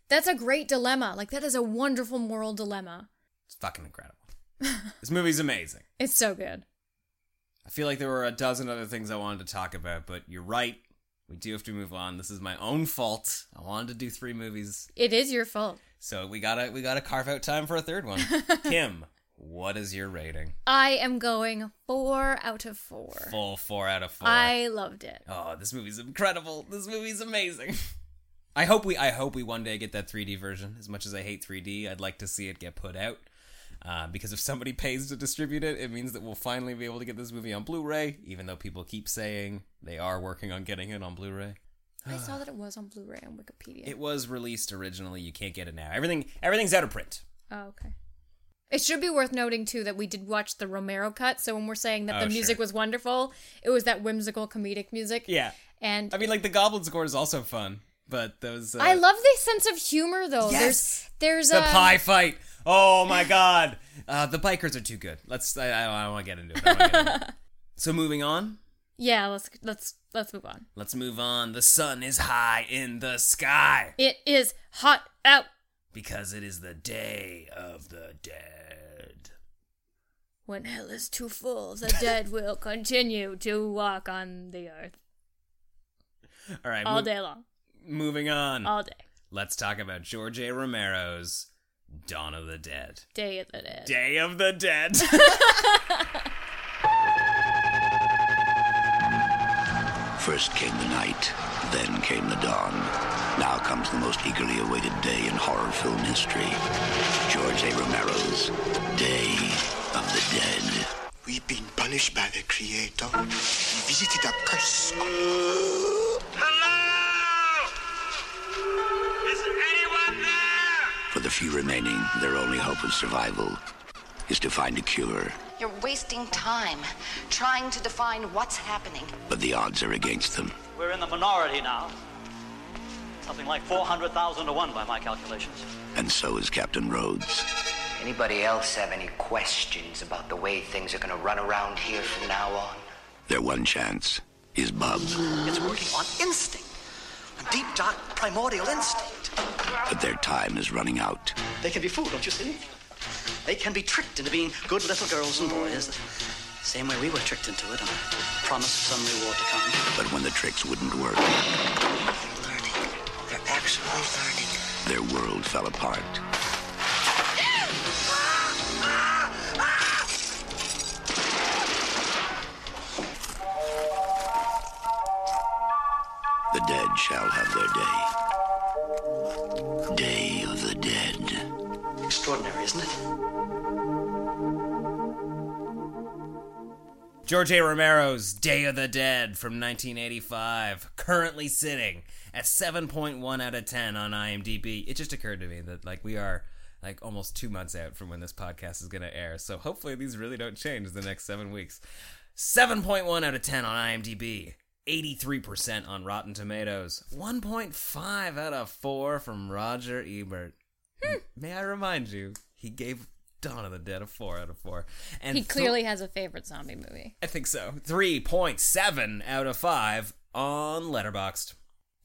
S3: that's a great dilemma. Like that is a wonderful moral dilemma.
S1: It's fucking incredible. this movie's amazing.
S3: It's so good.
S1: I feel like there were a dozen other things I wanted to talk about, but you're right. We do have to move on. This is my own fault. I wanted to do three movies,
S3: It is your fault.
S1: so we gotta we gotta carve out time for a third one. Kim, what is your rating?
S3: I am going four out of four.
S1: Full four out of four.
S3: I loved it.
S1: Oh, this movie's incredible. This movie's amazing. I hope we I hope we one day get that 3D version. As much as I hate 3D, I'd like to see it get put out. Uh, because if somebody pays to distribute it, it means that we'll finally be able to get this movie on Blu-ray. Even though people keep saying they are working on getting it on Blu-ray.
S3: I saw that it was on Blu-ray on Wikipedia.
S1: It was released originally. You can't get it now. Everything everything's out of print.
S3: oh, okay. It should be worth noting too that we did watch the Romero cut. So when we're saying that
S1: Oh,
S3: the music
S1: sure.
S3: was wonderful, it was that whimsical comedic music.
S1: Yeah.
S3: And
S1: I mean, like the Goblin score is also fun, but those. Uh,
S3: I love the sense of humor though.
S1: Yes!
S3: There's there's
S1: the
S3: a
S1: pie fight. Oh my god, uh, the bikers are too good. Let's. I, I don't, I don't want to get into it. I don't wanna get into it. so moving on.
S3: Yeah, let's let's let's move on.
S1: Let's move on. The sun is high in the sky
S3: It is hot out.
S1: because it is the day of the dead.
S3: When hell is too full, the dead will continue to walk on the earth
S1: All right,
S3: all
S1: mov-
S3: day long,
S1: Moving on.
S3: all day.
S1: Let's talk about George A. Romero's Dawn of the Dead.
S3: Day of the dead.
S1: Day of the Dead.
S6: First came the night, then came the dawn. Now comes the most eagerly awaited day in horror film history. George A. Romero's Day of the Dead.
S10: We've been punished by the Creator. He visited a curse.
S6: For the few remaining, their only hope of survival is to find a cure.
S11: You're wasting time trying to define what's happening.
S6: But the odds are against them.
S12: We're in the minority now. Something like 400,000 to 1 by my calculations.
S6: And so is Captain Rhodes.
S13: Anybody else have any questions about the way things are gonna run around here from now on?
S6: Their one chance is Bub.
S12: It's working on instinct. A deep, dark, primordial instinct.
S6: But their time is running out.
S12: They can be fooled, don't you see? They can be tricked into being good little girls and boys. The same way we were tricked into it and promised some reward to come.
S6: But when the tricks wouldn't work,
S13: They're actually learning.
S6: their world fell apart. The dead shall have their day.
S12: Extraordinary, isn't it?
S1: George A. Romero's Day of the Dead from 1985, currently sitting at 7.1 out of 10 on IMDb. It just occurred to me that like we are like almost 2 months out from when this podcast is going to air. So hopefully these really don't change the next 7 weeks. 7.1 out of 10 on IMDb. 83% on Rotten Tomatoes. 1.5 out of 4 from Roger Ebert. May I remind you, he gave Dawn of the Dead a 4 out of 4. And
S3: he
S1: th-
S3: clearly has a favorite zombie movie.
S1: I think so. 3.7 out of 5 on Letterboxd.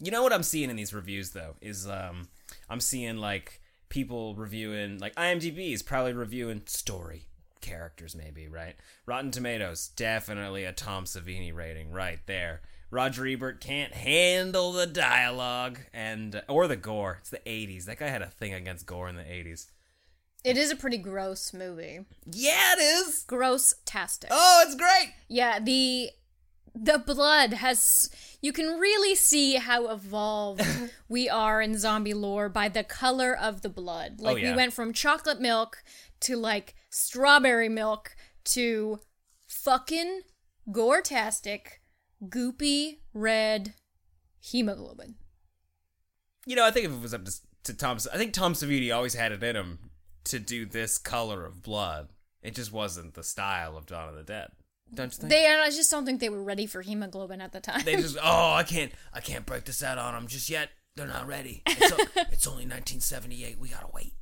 S1: You know what I'm seeing in these reviews though is um I'm seeing like people reviewing like IMDb is probably reviewing story, characters maybe, right? Rotten Tomatoes definitely a Tom Savini rating right there. Roger Ebert can't handle the dialogue and or the gore. It's the 80s. That guy had a thing against gore in the 80s.
S3: It is a pretty gross movie.
S1: Yeah, it is.
S3: Gross tastic.
S1: Oh, it's great.
S3: Yeah, the the blood has you can really see how evolved we are in zombie lore by the color of the blood. Oh, like
S1: yeah.
S3: we went from chocolate milk to like strawberry milk to fucking gore-tastic, goopy red hemoglobin.
S1: You know, I think if it was up to, to Tom, I think Tom Savini always had it in him to do this color of blood. It just wasn't the style of Dawn of the Dead. Don't you think?
S3: They I just don't think they were ready for hemoglobin at the time.
S1: They just, oh, I can't, I can't break this out on them just yet. They're not ready. It's, o- it's only 1978. We gotta wait.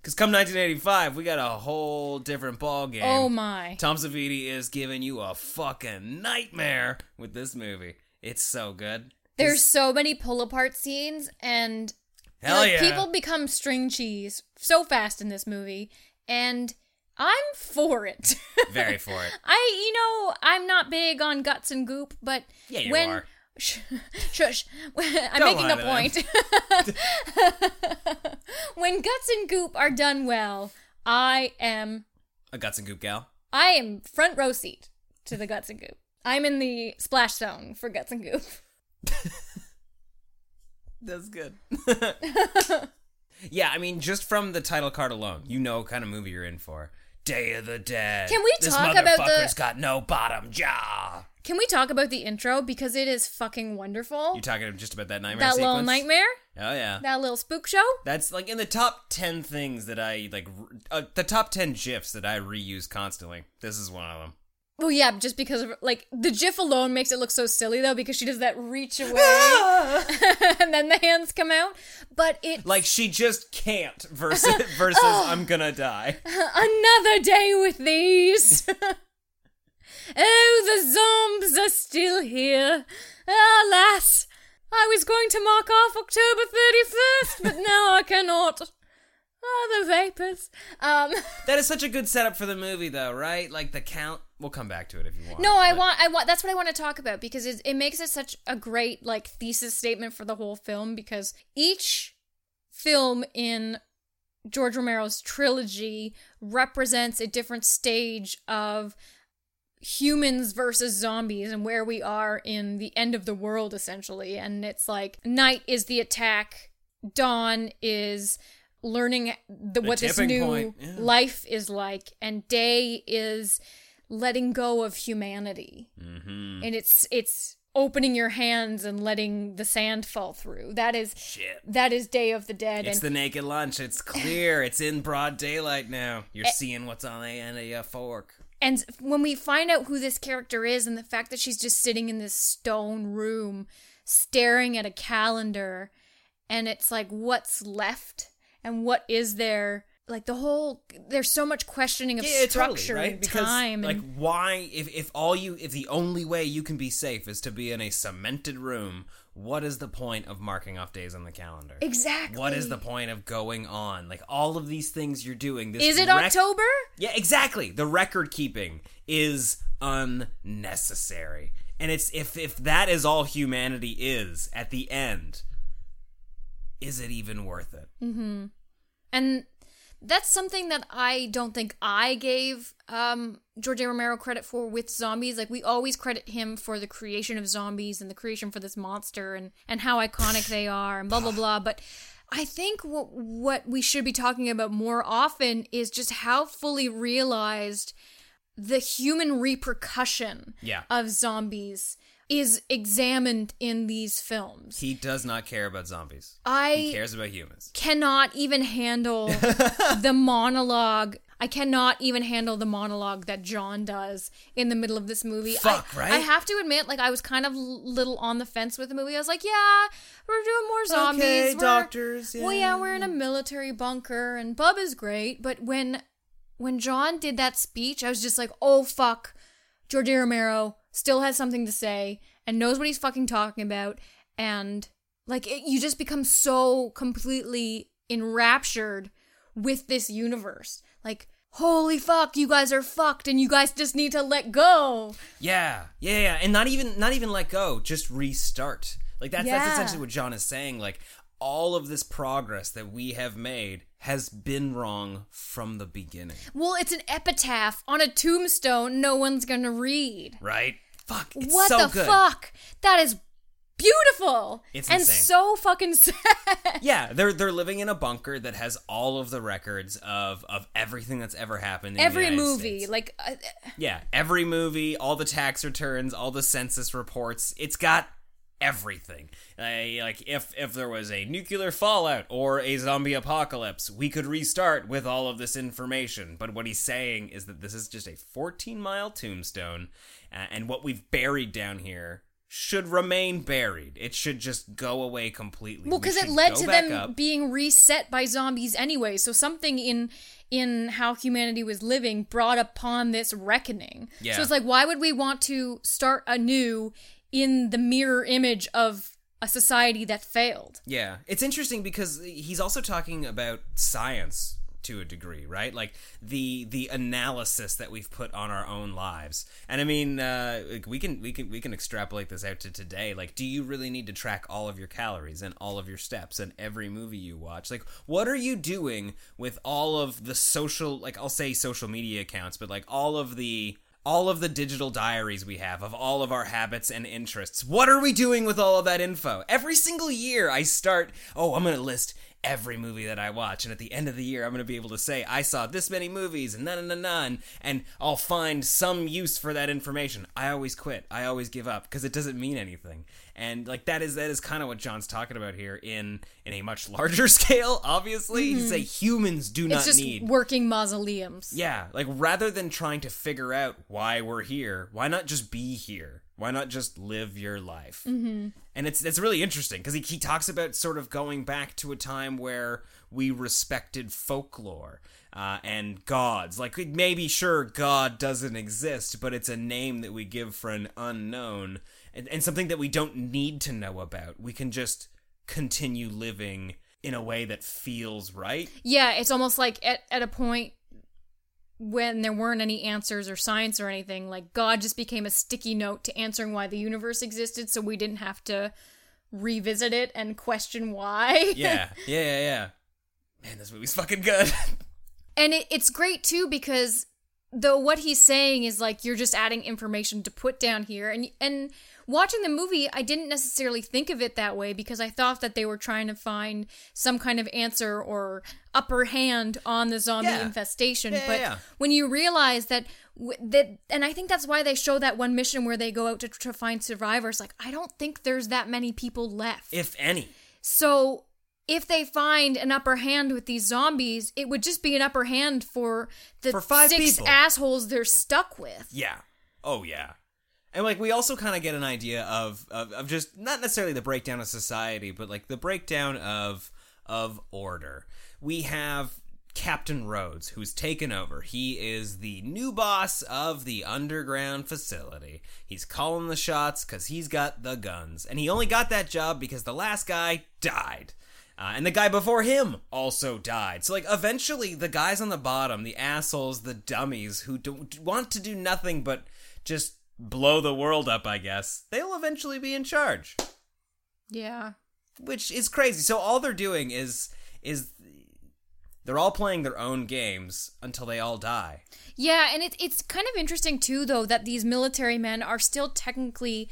S1: Because come 1985, we got a whole different ball game.
S3: Oh my.
S1: Tom Savini is giving you a fucking nightmare with this movie. It's so good.
S3: There's so many pull apart scenes and
S1: Hell
S3: like,
S1: yeah.
S3: people become string cheese so fast in this movie and I'm for it.
S1: Very for it.
S3: I you know, I'm not big on guts and goop, but
S1: Yeah, you
S3: when
S1: are.
S3: Sh- shush. I'm
S1: Don't
S3: making a point. when guts and goop are done well, I am
S1: A guts and goop gal.
S3: I am front row seat to the guts and goop. I'm in the splash zone for guts and goop.
S1: That's good. yeah, I mean, just from the title card alone, you know what kind of movie you're in for. Day of the Dead.
S3: Can we
S1: this
S3: talk about the- This
S1: motherfucker's got no bottom jaw.
S3: Can we talk about the intro because it is fucking wonderful?
S1: You talking just about that nightmare
S3: that
S1: sequence?
S3: little nightmare,
S1: Oh yeah.
S3: that little spook show.
S1: That's like in the top 10 things that I like uh, the top 10 gifs that I reuse constantly. This is one of them.
S3: Well, yeah, just because of like the GIF alone makes it look so silly though because she does that reach away and then the hands come out. But it
S1: Like she just can't versus versus I'm going to die.
S3: another day with these. Oh, the zombies are still here. Alas, I was going to mark off October 31st, but now I cannot. Ah, the vapors. Um,
S1: That is such a good setup for the movie though, right? Like the count We'll come back to it if you want.
S3: no, I
S1: but-
S3: want, I want. That's what I want to talk about because it, it makes it such a great like thesis statement for the whole film because each film in George Romero's trilogy represents a different stage of humans versus zombies and where we are in the end of the world essentially and it's like night is the attack dawn is learning the, what this new
S1: yeah.
S3: life is like and day is letting go of humanity
S1: Mhm.
S3: and it's it's opening your hands and letting the sand fall through that is
S1: Shit.
S3: that is day of the dead
S1: It's
S3: and
S1: the naked lunch. It's clear. it's in broad daylight now. You're
S3: Eh.
S1: seeing what's on the end of your fork.
S3: And when we find out who this character is and the fact that she's just sitting in this stone room staring at a calendar and it's like what's left and what is there like the whole there's so much questioning of
S1: Yeah,
S3: structure
S1: totally, right?
S3: and
S1: Because
S3: time
S1: like
S3: and
S1: why if if all you if the only way you can be safe is to be in a cemented room, what is the point of marking off days on the calendar?
S3: Exactly.
S1: What is the point of going on? Like all of these things you're doing this
S3: is it
S1: rec-
S3: October?
S1: Yeah, exactly. The record keeping is unnecessary. And it's if if that is all humanity is at the end, is it even worth it?
S3: Mm-hmm. And that's something that I don't think I gave um, George A. Romero credit for with zombies. Like we always credit him for the creation of zombies and the creation for this monster and and how iconic they are and blah blah blah. But I think what what we should be talking about more often is just how fully realized the human repercussion
S1: Yeah.
S3: of zombies is examined in these films.
S1: He does not care about zombies.
S3: I
S1: he cares about humans.
S3: cannot even handle the monologue. I cannot even handle the monologue that John does in the middle of this movie.
S1: Fuck,
S3: I,
S1: right?
S3: I have to admit, like, I was kind of little on the fence with the movie. I was like, yeah, we're doing more zombies.
S1: Okay,
S3: We're-
S1: doctors,
S3: Well, yeah, we're in a military bunker, and Bub is great. But when when John did that speech, I was just like, oh fuck, George Romero still has something to say and knows what he's fucking talking about, and like it, you just become so completely enraptured with this universe. Like, holy fuck, you guys are fucked, and you guys just need to let go.
S1: Yeah, yeah, yeah, and not even not even let go, just restart. Like that's
S3: Yeah.
S1: that's essentially what John is saying. Like all of this progress that we have made has been wrong from the beginning,
S3: Well, it's an epitaph on a tombstone no one's gonna read.
S1: right? Fuck, it's
S3: what
S1: so
S3: the
S1: good.
S3: fuck? That is beautiful.
S1: It's
S3: and
S1: insane.
S3: so fucking sad.
S1: Yeah, they're they're living in a bunker that has all of the records of of everything that's ever happened. In
S3: Every
S1: the
S3: movie,
S1: States.
S3: like uh,
S1: Yeah, every movie, all the tax returns, all the census reports. It's got everything. Uh, like if if there was a nuclear fallout or a zombie apocalypse, we could restart with all of this information. But what he's saying is that this is just a 14 mile tombstone, uh, and what we've buried down here should remain buried. It should just go away completely.
S3: well,
S1: We
S3: because it led to them
S1: up.
S3: being reset by zombies anyway. So something in in how humanity was living brought upon this reckoning.
S1: Yeah.
S3: So it's like, why would we want to start anew in the mirror image of a society that failed?
S1: Yeah, it's interesting because he's also talking about science to a degree, right? Like the the analysis that we've put on our own lives. And I mean, uh, we can we can we can extrapolate this out to today. Like, do you really need to track all of your calories and all of your steps and every movie you watch? Like, what are you doing with all of the social, like I'll say social media accounts, but like all of the all of the digital diaries we have of all of our habits and interests. What are we doing with all of that info? Every single year I start, oh, I'm going to list every movie that I watch. And at the end of the year, I'm going to be able to say, I saw this many movies and none, none, none, and I'll find some use for that information. I always quit. I always give up because it doesn't mean anything. And like that is that is kind of what John's talking about here in in a much larger scale. Obviously,
S3: Mhm.
S1: he's say humans do not
S3: just
S1: need
S3: working mausoleums.
S1: yeah, like rather than trying to figure out why we're here, why not just be here? Why not just live your life?
S3: Mhm.
S1: And it's it's really interesting because he, he talks about sort of going back to a time where we respected folklore uh, and gods. Like maybe sure God doesn't exist, but it's a name that we give for an unknown and, and something that we don't need to know about. We can just continue living in a way that feels right.
S3: Yeah, it's almost like at, at a point when there weren't any answers or science or anything, like God just became a sticky note to answering why the universe existed, so we didn't have to revisit it and question why.
S1: yeah, yeah, yeah, yeah. Man, this movie's fucking good.
S3: and it, it's great too because though what he's saying is like you're just adding information to put down here and and watching the movie I didn't necessarily think of it that way because I thought that they were trying to find some kind of answer or upper hand on the zombie
S1: Yeah.
S3: infestation
S1: Yeah,
S3: but
S1: yeah.
S3: when you realize that that and I think that's why they show that one mission where they go out to, to find survivors like I don't think there's that many people left
S1: if any.
S3: so if they find an upper hand with these zombies, it would just be an upper hand for the
S1: For five
S3: six
S1: people.
S3: assholes they're stuck with.
S1: Yeah. Oh yeah. And like we also kind of get an idea of, of of just not necessarily the breakdown of society, but like the breakdown of of order. We have Captain Rhodes, who's taken over. He is the new boss of the underground facility. He's calling the shots because he's got the guns. And he only got that job because the last guy died. Uh, and the guy before him also died. So, like, eventually, the guys on the bottom, the assholes, the dummies who don't want to do nothing but just blow the world up, I guess, they'll eventually be in charge
S3: Yeah.
S1: which is crazy. So all they're doing is is they're all playing their own games until they all die.
S3: Yeah, and it, it's kind of interesting too, though, that these military men are still technically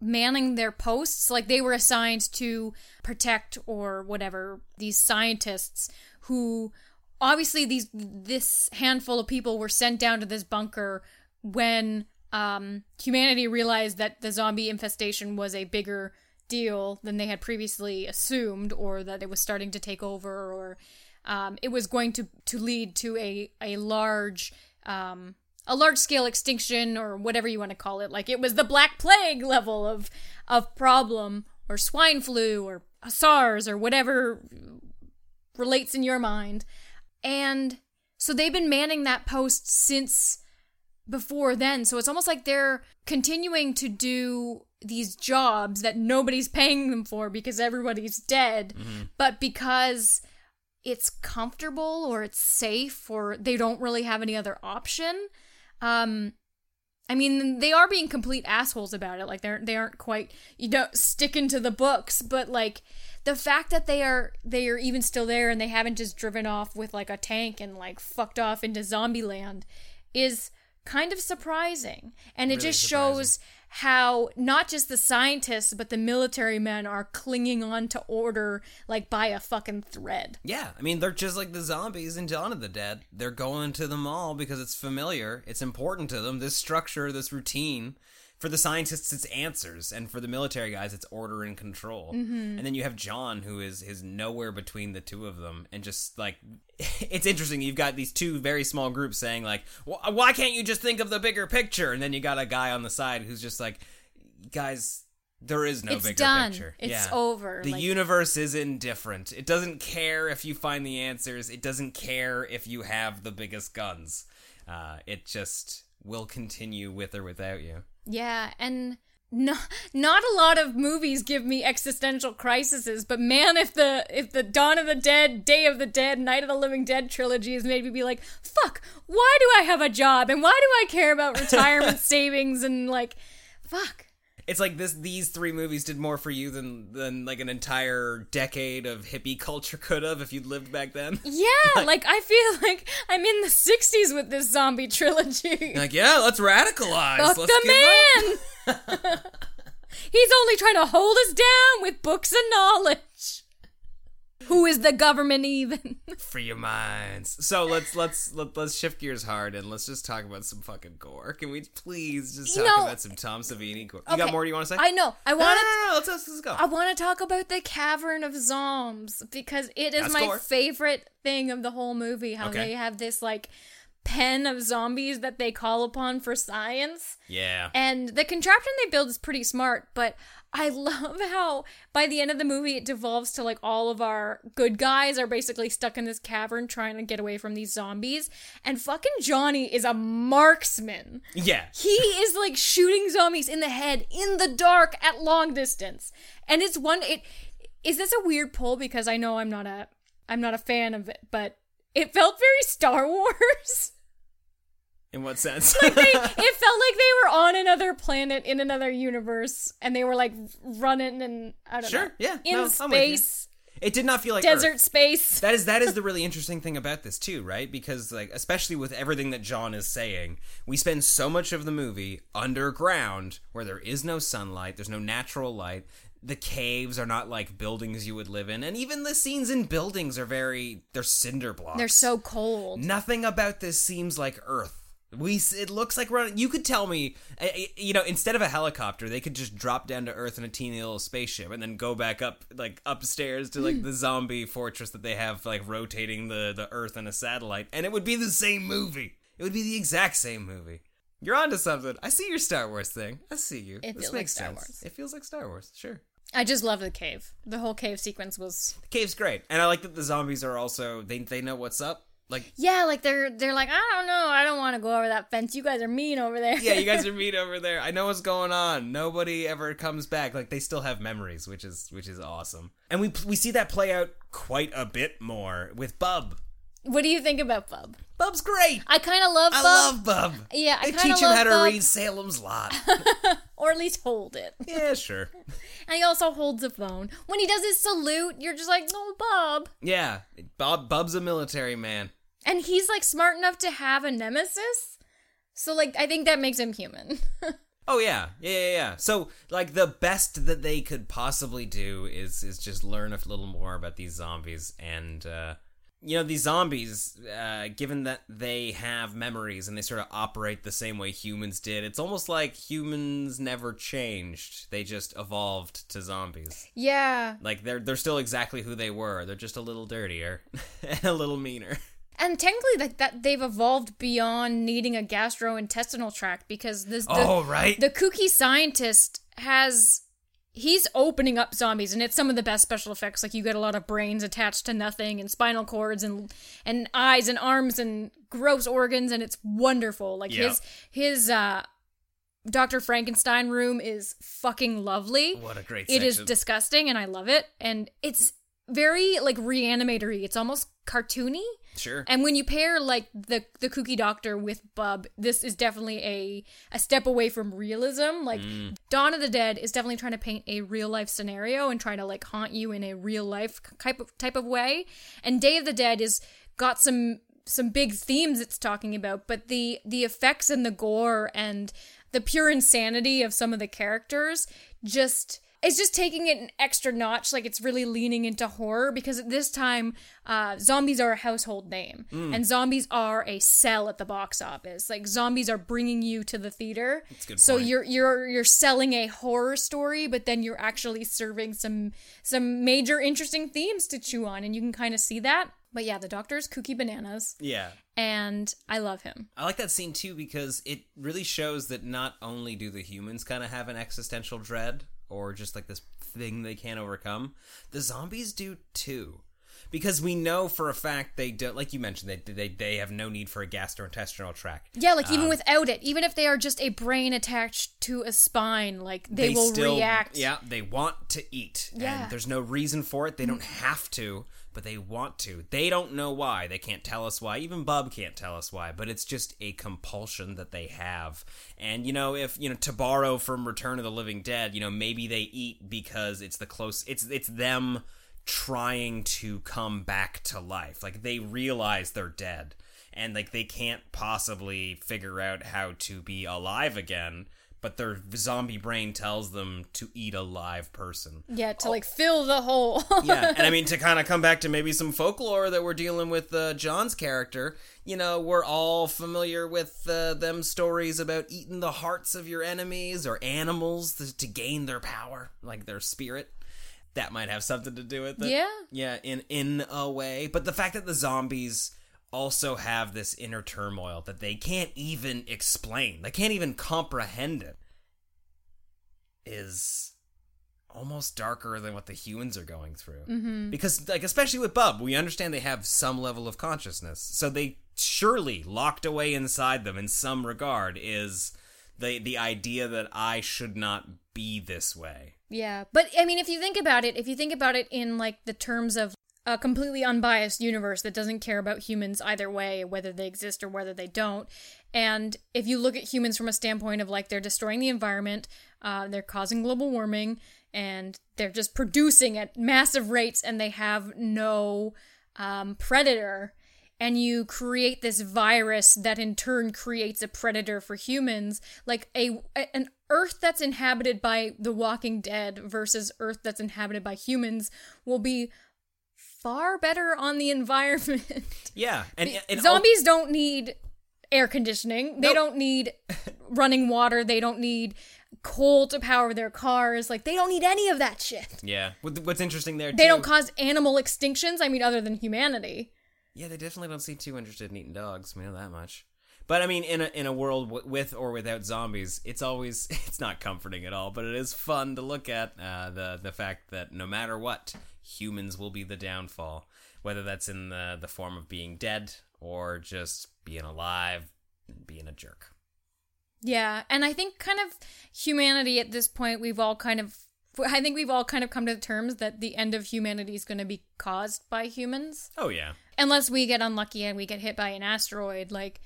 S3: manning their posts. Like they were assigned to protect or whatever these scientists who obviously these this handful of people were sent down to this bunker when um, humanity realized that the zombie infestation was a bigger deal than they had previously assumed, or that it was starting to take over, or um, it was going to to lead to a a large um, a large scale extinction, or whatever you want to call it. Like it was the Black Plague level of of problem, or swine flu, or SARS, or whatever relates in your mind. And so they've been manning that post since before then. So it's almost like they're continuing to do these jobs that nobody's paying them for because everybody's dead, mm-hmm. but because it's comfortable or it's safe or they don't really have any other option. Um I mean, they are being complete assholes about it. Like they're they aren't quite you know sticking to the books, but like the fact that they are they are even still there and they haven't just driven off with like a tank and like fucked off into zombie land is kind of surprising. And it
S1: Really
S3: just
S1: surprising.
S3: shows how not just the scientists but the military men are clinging on to order like by a fucking thread.
S1: Yeah, I mean they're just like the zombies in Dawn of the Dead. They're going to the mall because it's familiar, it's important to them. This structure, this routine. For the scientists, it's answers, and for the military guys, it's order and control.
S3: Mhm.
S1: And then you have John, who is is nowhere between the two of them, and just like it's interesting. You've got these two very small groups saying like, "Wh- "Why can't you just think of the bigger picture?" And then you got a guy on the side who's just like, "Guys." There is no
S3: It's
S1: bigger
S3: done.
S1: picture.
S3: It's
S1: Yeah.
S3: over.
S1: The
S3: Like-
S1: universe is indifferent. It doesn't care if you find the answers. It doesn't care if you have the biggest guns. Uh, it just will continue with or without you.
S3: Yeah, and no, not a lot of movies give me existential crises, but man, if the if the Dawn of the Dead, Day of the Dead, Night of the Living Dead trilogy has made me be like, fuck, why do I have a job and why do I care about retirement savings and like, fuck.
S1: It's like this these three movies did more for you than than like an entire decade of hippie culture could have if you'd lived back then.
S3: Yeah, like I feel like I'm in the '60s with this zombie trilogy.
S1: like, yeah, let's radicalize.
S3: Fuck
S1: let's
S3: the man. He's only trying to hold us down with books and knowledge. Who is the government even?
S1: Free your minds. So let's let's let, let's shift gears hard and let's just talk about some fucking gore. Can we please just
S3: You
S1: talk
S3: know-
S1: about some Tom Savini gore? You got
S3: Okay,
S1: more you want to say?
S3: I know. I
S1: No,
S3: want
S1: no,
S3: to.
S1: no, no, let's, let's, let's go.
S3: I want to talk about the Cavern of Zombs because it is
S1: That's
S3: my
S1: gore.
S3: favorite thing of the whole movie. How
S1: Okay.
S3: they have this like pen of zombies that they call upon for science.
S1: Yeah.
S3: And the contraption they build is pretty smart, but I love how by the end of the movie it devolves to like all of our good guys are basically stuck in this cavern trying to get away from these zombies. And fucking Johnny is a marksman.
S1: Yeah.
S3: He is like shooting zombies in the head in the dark at long distance. And it's one it is this a weird pull because I know I'm not a I'm not a fan of it, but it felt very Star Wars.
S1: In what sense?
S3: like they, it felt like they were on another planet in another universe, and they were like running and I don't
S1: Sure,
S3: know,
S1: yeah,
S3: in
S1: no, I'm with you.
S3: space,
S1: It did not feel like
S3: desert
S1: Earth.
S3: space.
S1: That is that is the really interesting thing about this too, right? Because like especially with everything that John is saying, we spend so much of the movie underground where there is no sunlight, there's no natural light. The caves are not like buildings you would live in, and even the scenes in buildings are very they're cinder blocks.
S3: They're so cold.
S1: Nothing about this seems like Earth. We it looks like we're on, you could tell me you know instead of a helicopter they could just drop down to Earth in a teeny little spaceship and then go back up like upstairs to like the zombie fortress that they have like rotating the the Earth in a satellite and it would be the same movie. It would be the exact same movie. You're onto something. I see your Star Wars thing. I see you.
S3: It
S1: this
S3: feels like Star
S1: sense.
S3: Wars.
S1: It feels like Star Wars. Sure.
S3: I just love the cave. The whole cave sequence was
S1: The cave's great, and I like that the zombies are also they they know what's up. Like
S3: yeah, like they're they're like I don't know, I don't want to go over that fence. You guys are mean over there.
S1: yeah, you guys are mean over there. I know what's going on. Nobody ever comes back. Like they still have memories, which is which is awesome. And we we see that play out quite a bit more with Bub.
S3: What do you think about Bub?
S1: Bub's great.
S3: I kind of love
S1: I
S3: Bub.
S1: love Bub.
S3: Yeah, I
S1: They
S3: kind of
S1: teach him how to
S3: Bub,
S1: read Salem's Lot.
S3: or at least hold it.
S1: yeah, sure.
S3: And he also holds a phone. When he does his salute, you're just like, "No, Bub."
S1: Yeah, Bob Bub's a military man.
S3: And he's like smart enough to have a nemesis. So like I think that makes him human.
S1: Oh yeah, yeah, yeah, yeah. So like the best that they could possibly do is is just learn a little more about these zombies and uh you know these zombies uh given that they have memories and they sort of operate the same way humans did it's almost like humans never changed they just evolved to zombies
S3: yeah.
S1: like they're they're still exactly who they were they're just a little dirtier and a little meaner
S3: And technically like that they've evolved beyond needing a gastrointestinal tract because this the,
S1: Oh, right.
S3: the kooky scientist has he's opening up zombies and it's some of the best special effects like you get a lot of brains attached to nothing and spinal cords and and eyes and arms and gross organs and it's wonderful like
S1: Yeah.
S3: his his uh Dr. Frankenstein room is fucking lovely.
S1: What a great
S3: It is
S1: section.
S3: disgusting and I love it and it's very like reanimatory. It's almost cartoony.
S1: Sure
S3: And when you pair like the the kooky doctor with Bub, this is definitely a a step away from realism. Like
S1: Mm.
S3: Dawn of the Dead is definitely trying to paint a real life scenario and trying to like haunt you in a real life type of type of way. And Day of the Dead is got some some big themes it's talking about, but the the effects and the gore and the pure insanity of some of the characters just it's just taking it an extra notch like it's really leaning into horror because at this time uh, zombies are a household name.
S1: Mm.
S3: and zombies are a sell at the box office. Like zombies are bringing you to the theater.
S1: That's a good
S3: so
S1: point.
S3: you're you're you're selling a horror story but then you're actually serving some some major interesting themes to chew on and you can kind of see that. But yeah the doctor's kooky bananas.
S1: Yeah.
S3: And i love him.
S1: I like that scene too because it really shows that not only do the humans kind of have an existential dread or just like this thing they can't overcome, the zombies do too. because we know for a fact they don't. Like you mentioned, they they they have no need for a gastrointestinal tract.
S3: Yeah, like even
S1: Um,
S3: without it, even if they are just a brain attached to a spine, like they, will
S1: still-
S3: react.
S1: Yeah, they want to eat.
S3: Yeah.
S1: And there's no reason for it. They don't have to, but they want to. They don't know why. They can't tell us why. Even Bub can't tell us why, but it's just a compulsion that they have. And, you know, if, you know, to borrow from Return of the Living Dead, you know, maybe they eat because it's the close, it's, it's them trying to come back to life. Like they realize they're dead and like they can't possibly figure out how to be alive again, but their zombie brain tells them to eat a live person.
S3: Yeah, to like fill the hole.
S1: yeah, and I mean to kind of come back to maybe some folklore that we're dealing with uh, John's character. You know, we're all familiar with uh, them stories about eating the hearts of your enemies or animals to, to gain their power, like their spirit. That might have something to do with it.
S3: Yeah.
S1: yeah, in in a way. But the fact that the zombies also have this inner turmoil that they can't even explain, they can't even comprehend it, is almost darker than what the humans are going through.
S3: Mhm.
S1: Because, like, especially with Bub, we understand they have some level of consciousness. So they surely locked away inside them in some regard is the the idea that I should not be this way.
S3: Yeah, but I mean, if you think about it, if you think about it in like the terms of a completely unbiased universe that doesn't care about humans either way, whether they exist or whether they don't, and if you look at humans from a standpoint of like they're destroying the environment, uh, they're causing global warming, and they're just producing at massive rates, and they have no um, predator. And you create this virus that in turn creates a predator for humans, like a an Earth that's inhabited by the Walking Dead versus Earth that's inhabited by humans will be far better on the environment.
S1: Yeah, and, and
S3: Zombies don't need air conditioning. They
S1: Nope.
S3: don't need running water. They don't need coal to power their cars. Like they don't need any of that shit.
S1: Yeah. What's interesting there?
S3: They
S1: too-
S3: don't cause animal extinctions. I mean, other than humanity.
S1: Yeah, they definitely don't seem too interested in eating dogs. We know that much. But I mean, in a in a world w- with or without zombies, it's always it's not comforting at all. But it is fun to look at uh, the the fact that no matter what, humans will be the downfall. Whether that's in the the form of being dead or just being alive, and being a jerk.
S3: Yeah, and I think kind of humanity at this point, we've all kind of, I think we've all kind of come to terms that the end of humanity is going to be caused by humans.
S1: Oh yeah,
S3: Unless we get unlucky and we get hit by an asteroid, like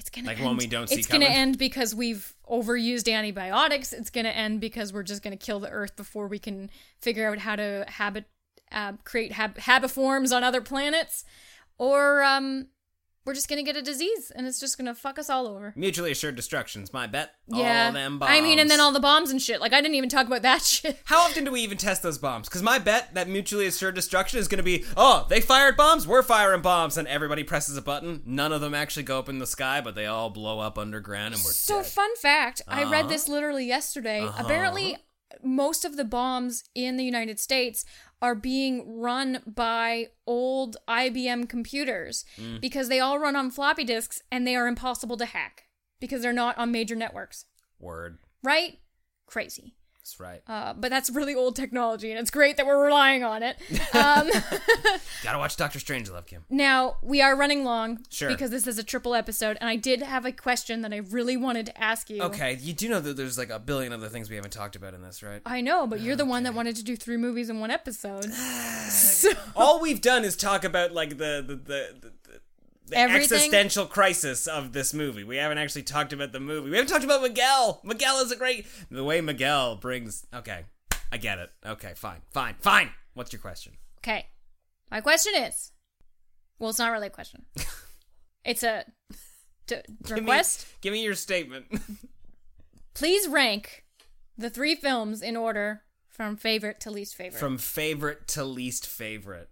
S3: it's gonna
S1: Like
S3: end.
S1: one we don't see
S3: It's gonna end because we've overused antibiotics. It's gonna end because we're just gonna kill the Earth before we can figure out how to habit, uh, create hab- habiforms on other planets, or um, we're just gonna get a disease and it's just gonna fuck us all over.
S1: mutually assured destruction's my bet.
S3: Yeah,
S1: all them bombs.
S3: I mean, and then all the bombs and shit. Like I didn't even talk about that shit.
S1: How often do we even test those bombs? Because my bet that mutually assured destruction is to be, oh, they fired bombs, we're firing bombs, and everybody presses a button. None of them actually go up in the sky, but they all blow up underground, and we're
S3: So,
S1: dead.
S3: fun fact I read
S1: Uh-huh.
S3: this literally yesterday.
S1: Uh-huh.
S3: Apparently, most of the bombs in the United States are being run by old IBM computers
S1: Mm.
S3: because they all run on floppy disks and they are impossible to hack because they're not on major networks.
S1: Word.
S3: Right? Crazy.
S1: That's right.
S3: Uh, but that's really old technology, and it's great that we're relying on it. Um,
S1: Gotta watch Doctor Strangelove, Kim.
S3: now we are running long
S1: Sure.
S3: because this is a triple episode, and I did have a question that I really wanted to ask you.
S1: Okay, you do know that there's like a billion other things we haven't talked about in this, right?
S3: I know, but you're the one that wanted to do three movies in one episode. so,
S1: All we've done is talk about like the the the, the, the
S3: Everything?
S1: existential crisis of this movie. We haven't actually talked about the movie. We haven't talked about Miguel. Miguel is a great the way Miguel brings. Okay, I get it. Okay, fine, fine, fine. What's your question?
S3: okay. My question is well, it's not really a question, it's a d-
S1: Give me-
S3: request.
S1: Give me your statement.
S3: Please rank the three films in order from favorite to least favorite.
S1: From favorite to least favorite.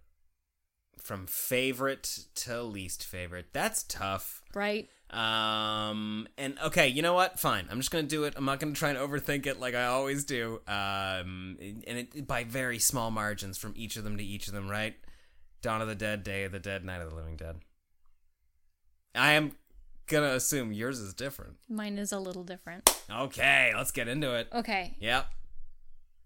S1: From favorite to least favorite. That's tough.
S3: right?
S1: Um and okay, you know what? Fine. I'm just gonna do it. I'm not gonna try and overthink it like I always do. Um and it by very small margins from each of them to each of them, right? Dawn of the Dead, Day of the Dead, Night of the Living Dead. I am gonna assume yours is different.
S3: Mine is a little different.
S1: Okay, let's get into it.
S3: Okay.
S1: Yep.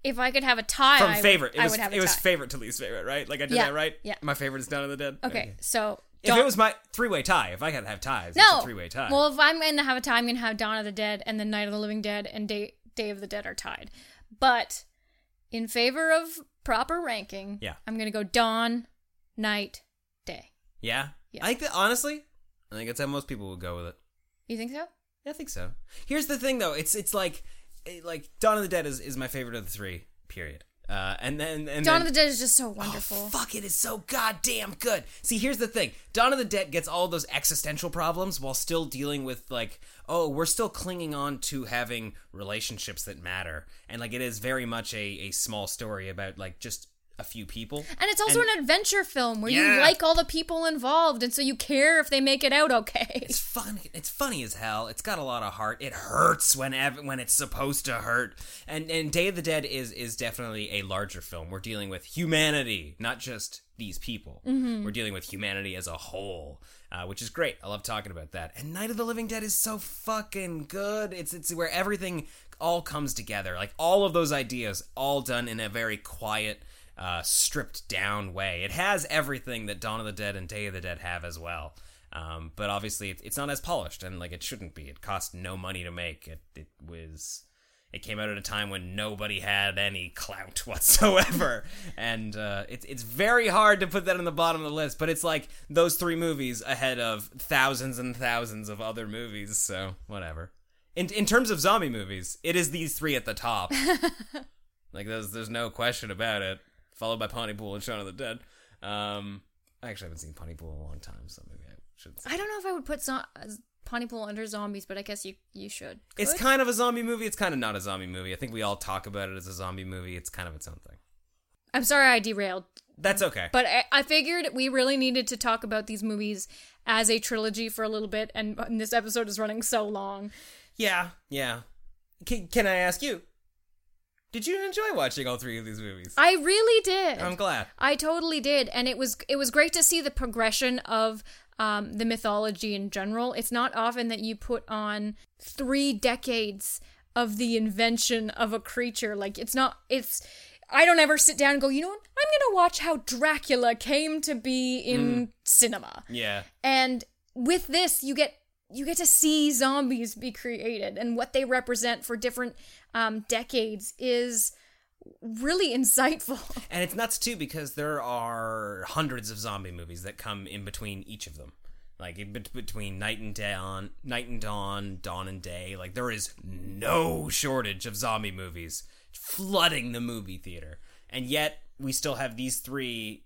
S3: If I could have a tie,
S1: From
S3: I would-
S1: favorite, it was
S3: would have a
S1: it was favorite to least favorite, right? Like I did
S3: Yeah,
S1: that right.
S3: yeah.
S1: My favorite is Dawn of the Dead.
S3: Okay, so
S1: If it was my three-way tie, if I had to have ties,
S3: no
S1: three-way tie.
S3: Well, if I'm going to have a tie, I'm going to have Dawn of the Dead and the Night of the Living Dead and Day Day of the Dead are tied. But in favor of proper ranking,
S1: Yeah.
S3: I'm going to go Dawn, Night, Day.
S1: yeah, I think that honestly, I think that's how most people would go with it.
S3: You think so?
S1: Yeah, I think so. Here's the thing, though. It's it's like it- like Dawn of the Dead is, is my favorite of the three. Period. Uh, and then and
S3: Dawn
S1: then,
S3: of the Dead is just so wonderful.
S1: fuck it is so goddamn good. See, here's the thing. Dawn of the Dead gets all those existential problems while still dealing with like, oh, we're still clinging on to having relationships that matter. And like it is very much a, a small story about like just a few people.
S3: And it's also
S1: And-
S3: an adventure film where
S1: Yeah.
S3: you like all the people involved, and so you care if they make it out okay.
S1: It's fun. It's funny as hell. It's got a lot of heart. It hurts whenever when it's supposed to hurt. And and Day of the Dead is is definitely a larger film. We're dealing with humanity, not just these people.
S3: Mhm.
S1: We're dealing with humanity as a whole, uh, which is great. I love talking about that. And Night of the Living Dead is so fucking good. It's it's where everything all comes together. Like all of those ideas, all done in a very quiet. Uh, stripped down way. It has everything that Dawn of the Dead and Day of the Dead have as well. Um, but obviously, it, it's not as polished, and like it shouldn't be. It cost no money to make. It, it was. It came out at a time when nobody had any clout whatsoever, and uh, it's it's very hard to put that on the bottom of the list. But it's like those three movies ahead of thousands and thousands of other movies. So whatever. In in terms of zombie movies, it is these three at the top. like there's there's no question about it. Followed by Pontypool and Shaun of the Dead. Um, I actually haven't seen Pontypool in a long time, so maybe I should.
S3: I don't know if I would put zo- Pontypool under zombies, but I guess you you should.
S1: It's kind of a zombie movie. It's kind of not a zombie movie. I think we all talk about it as a zombie movie. It's kind of its own thing.
S3: I'm sorry I derailed,
S1: That's okay.
S3: but I, I figured we really needed to talk about these movies as a trilogy for a little bit, and, and this episode is running so long.
S1: yeah, yeah. Can, can I ask you? Did you enjoy watching all three of these movies?
S3: I really did.
S1: I'm glad.
S3: I totally did, and it was it was great to see the progression of um, the mythology in general. It's not often that you put on three decades of the invention of a creature. Like it's not. It's. I don't ever sit down and go. You know what? I'm gonna watch how Dracula came to be in cinema.
S1: Yeah.
S3: And with this, you get you get to see zombies be created and what they represent for different um, decades is really insightful.
S1: And it's nuts too because there are hundreds of zombie movies that come in between each of them. Like between Night and Dawn, Night and Dawn, Dawn and Day, like there is no shortage of zombie movies flooding the movie theater. And yet we still have these three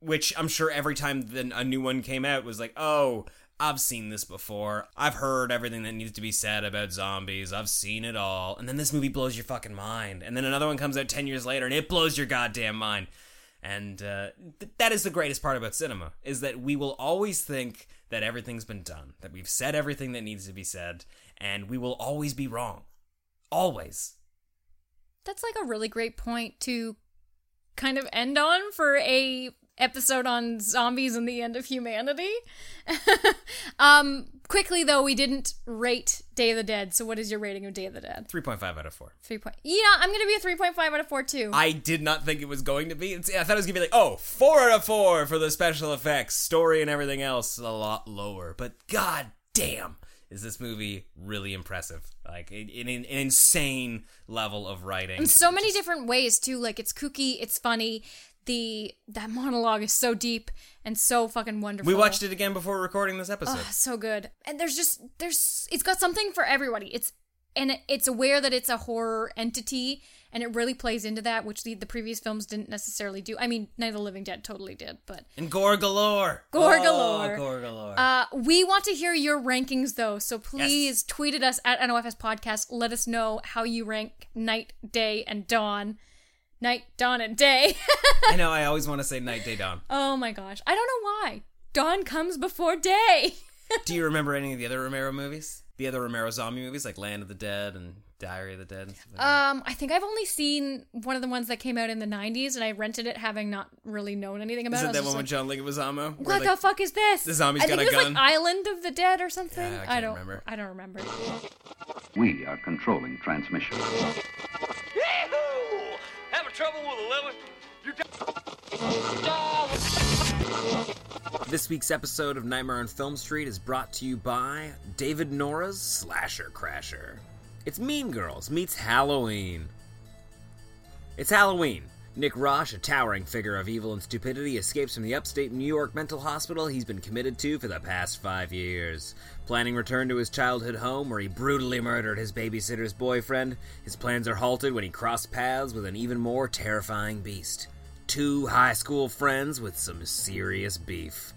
S1: which I'm sure every time then a new one came out was like, "Oh, I've seen this before. I've heard everything that needs to be said about zombies. I've seen it all." And then this movie blows your fucking mind. And then another one comes out 10 years later and it blows your goddamn mind. And uh, th- that is the greatest part about cinema is that we will always think that everything's been done, that we've said everything that needs to be said, and we will always be wrong. Always.
S3: That's like a really great point to kind of end on for a episode on zombies and the end of humanity. um quickly though, we didn't rate Day of the Dead. So what is your rating of Day of the Dead?
S1: 3.5 out of 4.
S3: 3 point. Yeah, I'm going to be a 3.5 out of 4 too.
S1: I did not think it was going to be. I thought it was going to be like, oh, four out of four for the special effects, story, and everything else a lot lower. But god damn, is this movie really impressive? Like, an, an, an insane level of writing.
S3: in so many different ways too. Like it's kooky, it's funny. The that monologue is so deep and so fucking wonderful.
S1: We watched it again before recording this episode.
S3: Oh, so good. And there's just there's it's got something for everybody. It's and it's aware that it's a horror entity and it really plays into that which the, the previous films didn't necessarily do. I mean, Night of the Living Dead totally did, but
S1: and gore galore.
S3: Gore
S1: Oh,
S3: galore.
S1: gore galore.
S3: uh, we want to hear your rankings though, so please tweet at us at NOFS Podcast. Let us know how you rank night, day, and dawn. Night, dawn, and day.
S1: I know, I always want to say night, day, dawn.
S3: oh my gosh. I don't know why. Dawn comes before day.
S1: Do you remember any of the other Romero movies? The other Romero zombie movies, like Land of the Dead and Diary of the Dead.
S3: Um, I think I've only seen one of the ones that came out in the '90s, and I rented it having not really known anything about
S1: Is
S3: it.
S1: it that
S3: was
S1: one with
S3: just
S1: John Leguizamo?
S3: like,
S1: where,
S3: What
S1: like,
S3: the fuck is this?
S1: the zombie's
S3: I
S1: got
S3: think
S1: a
S3: it was
S1: gun?
S3: like Island of the Dead or something.
S1: Yeah, I
S3: I
S1: can't
S3: don't
S1: remember.
S3: I don't remember.
S6: We are controlling transmission.
S14: Yahoo! Trouble with? You
S1: This week's episode of Nightmare on Film Street is brought to you by David Nora's Slasher Crasher. It's Mean Girls meets Halloween. It's Halloween. Nick Rosh, a towering figure of evil and stupidity, escapes from the upstate New York mental hospital he's been committed to for the past five years. Planning return to his childhood home where he brutally murdered his babysitter's boyfriend, his plans are halted when he crossed paths with an even more terrifying beast. Two high school friends with some serious beef.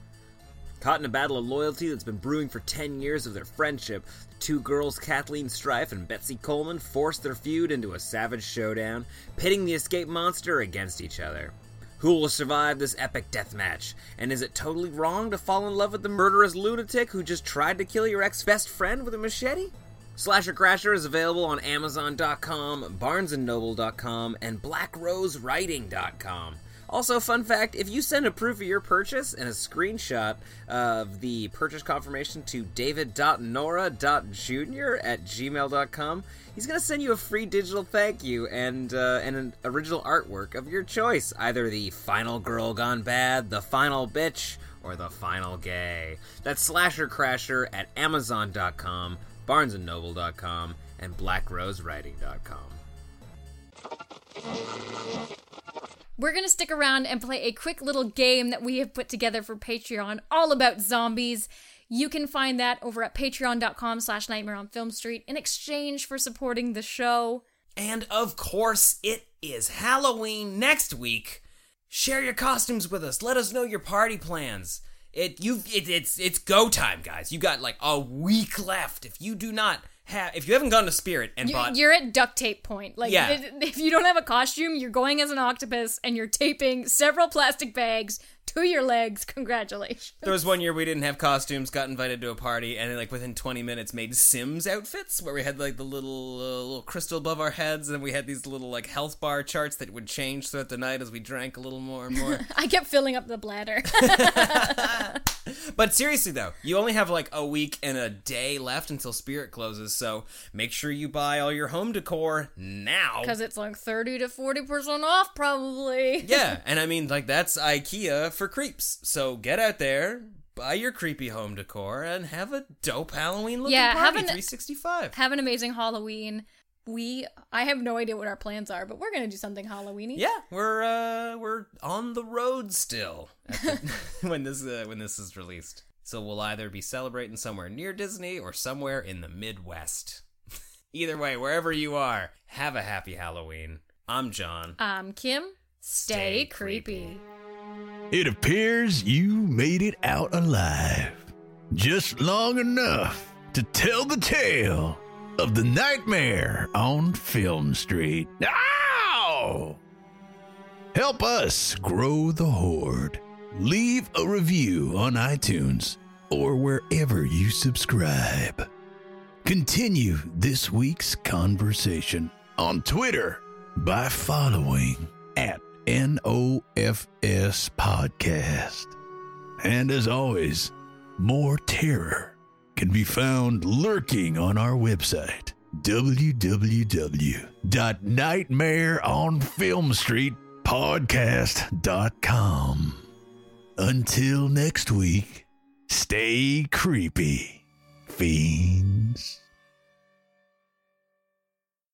S1: Caught in a battle of loyalty that's been brewing for 10 years of their friendship, the two girls, Kathleen Strife and Betsy Coleman, force their feud into a savage showdown, pitting the escape monster against each other. Who will survive this epic death match? And is it totally wrong to fall in love with the murderous lunatic who just tried to kill your ex best friend with a machete? Slasher Crasher is available on Amazon.com, BarnesandNoble.com, and BlackRoseWriting.com. Also, fun fact if you send a proof of your purchase and a screenshot of the purchase confirmation to david.nora.jr at gmail.com, he's going to send you a free digital thank you and, uh, and an original artwork of your choice either the final girl gone bad, the final bitch, or the final gay. That's Slasher Crasher at Amazon.com, BarnesandNoble.com, and BlackRoseWriting.com.
S3: We're going to stick around and play a quick little game that we have put together for Patreon all about zombies. You can find that over at patreon.com slash nightmare on film street in exchange for supporting the show.
S1: And of course, it is Halloween next week. Share your costumes with us. Let us know your party plans. It you it, it's it's go time, guys. You got like a week left. If you do not have, if you haven't gone to Spirit and
S3: You-
S1: bought,
S3: You're at duct tape point. Like,
S1: Yeah.
S3: if- if you don't have a costume, you're going as an octopus and you're taping several plastic bags to your legs. Congratulations.
S1: there was one year we didn't have costumes, got invited to a party, and like within 20 minutes made Sims outfits where we had like the little uh, little crystal above our heads, and we had these little like health bar charts that would change throughout the night as we drank a little more and more.
S3: I kept filling up the bladder.
S1: But seriously though, you only have like a week and a day left until Spirit closes, so make sure you buy all your home decor now.
S3: Because it's like 30 to 40% off, probably.
S1: yeah, and I mean like that's IKEA for creeps. So get out there, buy your creepy home decor, and have a dope Halloween looking
S3: Yeah,
S1: party.
S3: have an-
S1: 365.
S3: Have an amazing Halloween. We, I have no idea what our plans are, but we're going to do something Halloweeny.
S1: Yeah, we're uh we're on the road still the- when this uh, when this is released. So we'll either be celebrating somewhere near Disney or somewhere in the Midwest. Either way, wherever you are, have a happy Halloween. I'm John.
S3: I'm Kim, stay,
S1: Stay
S3: creepy.
S2: It appears you made it out alive. Just long enough to tell the tale of the nightmare on Film Street. Ow! Help us grow the horde. Leave a review on iTunes or wherever you subscribe. Continue this week's conversation on Twitter by following at NOFS Podcast. And as always, more terror can be found lurking on our website, www.nightmareonfilmstreetpodcast.com. Until next week, stay creepy, fiends.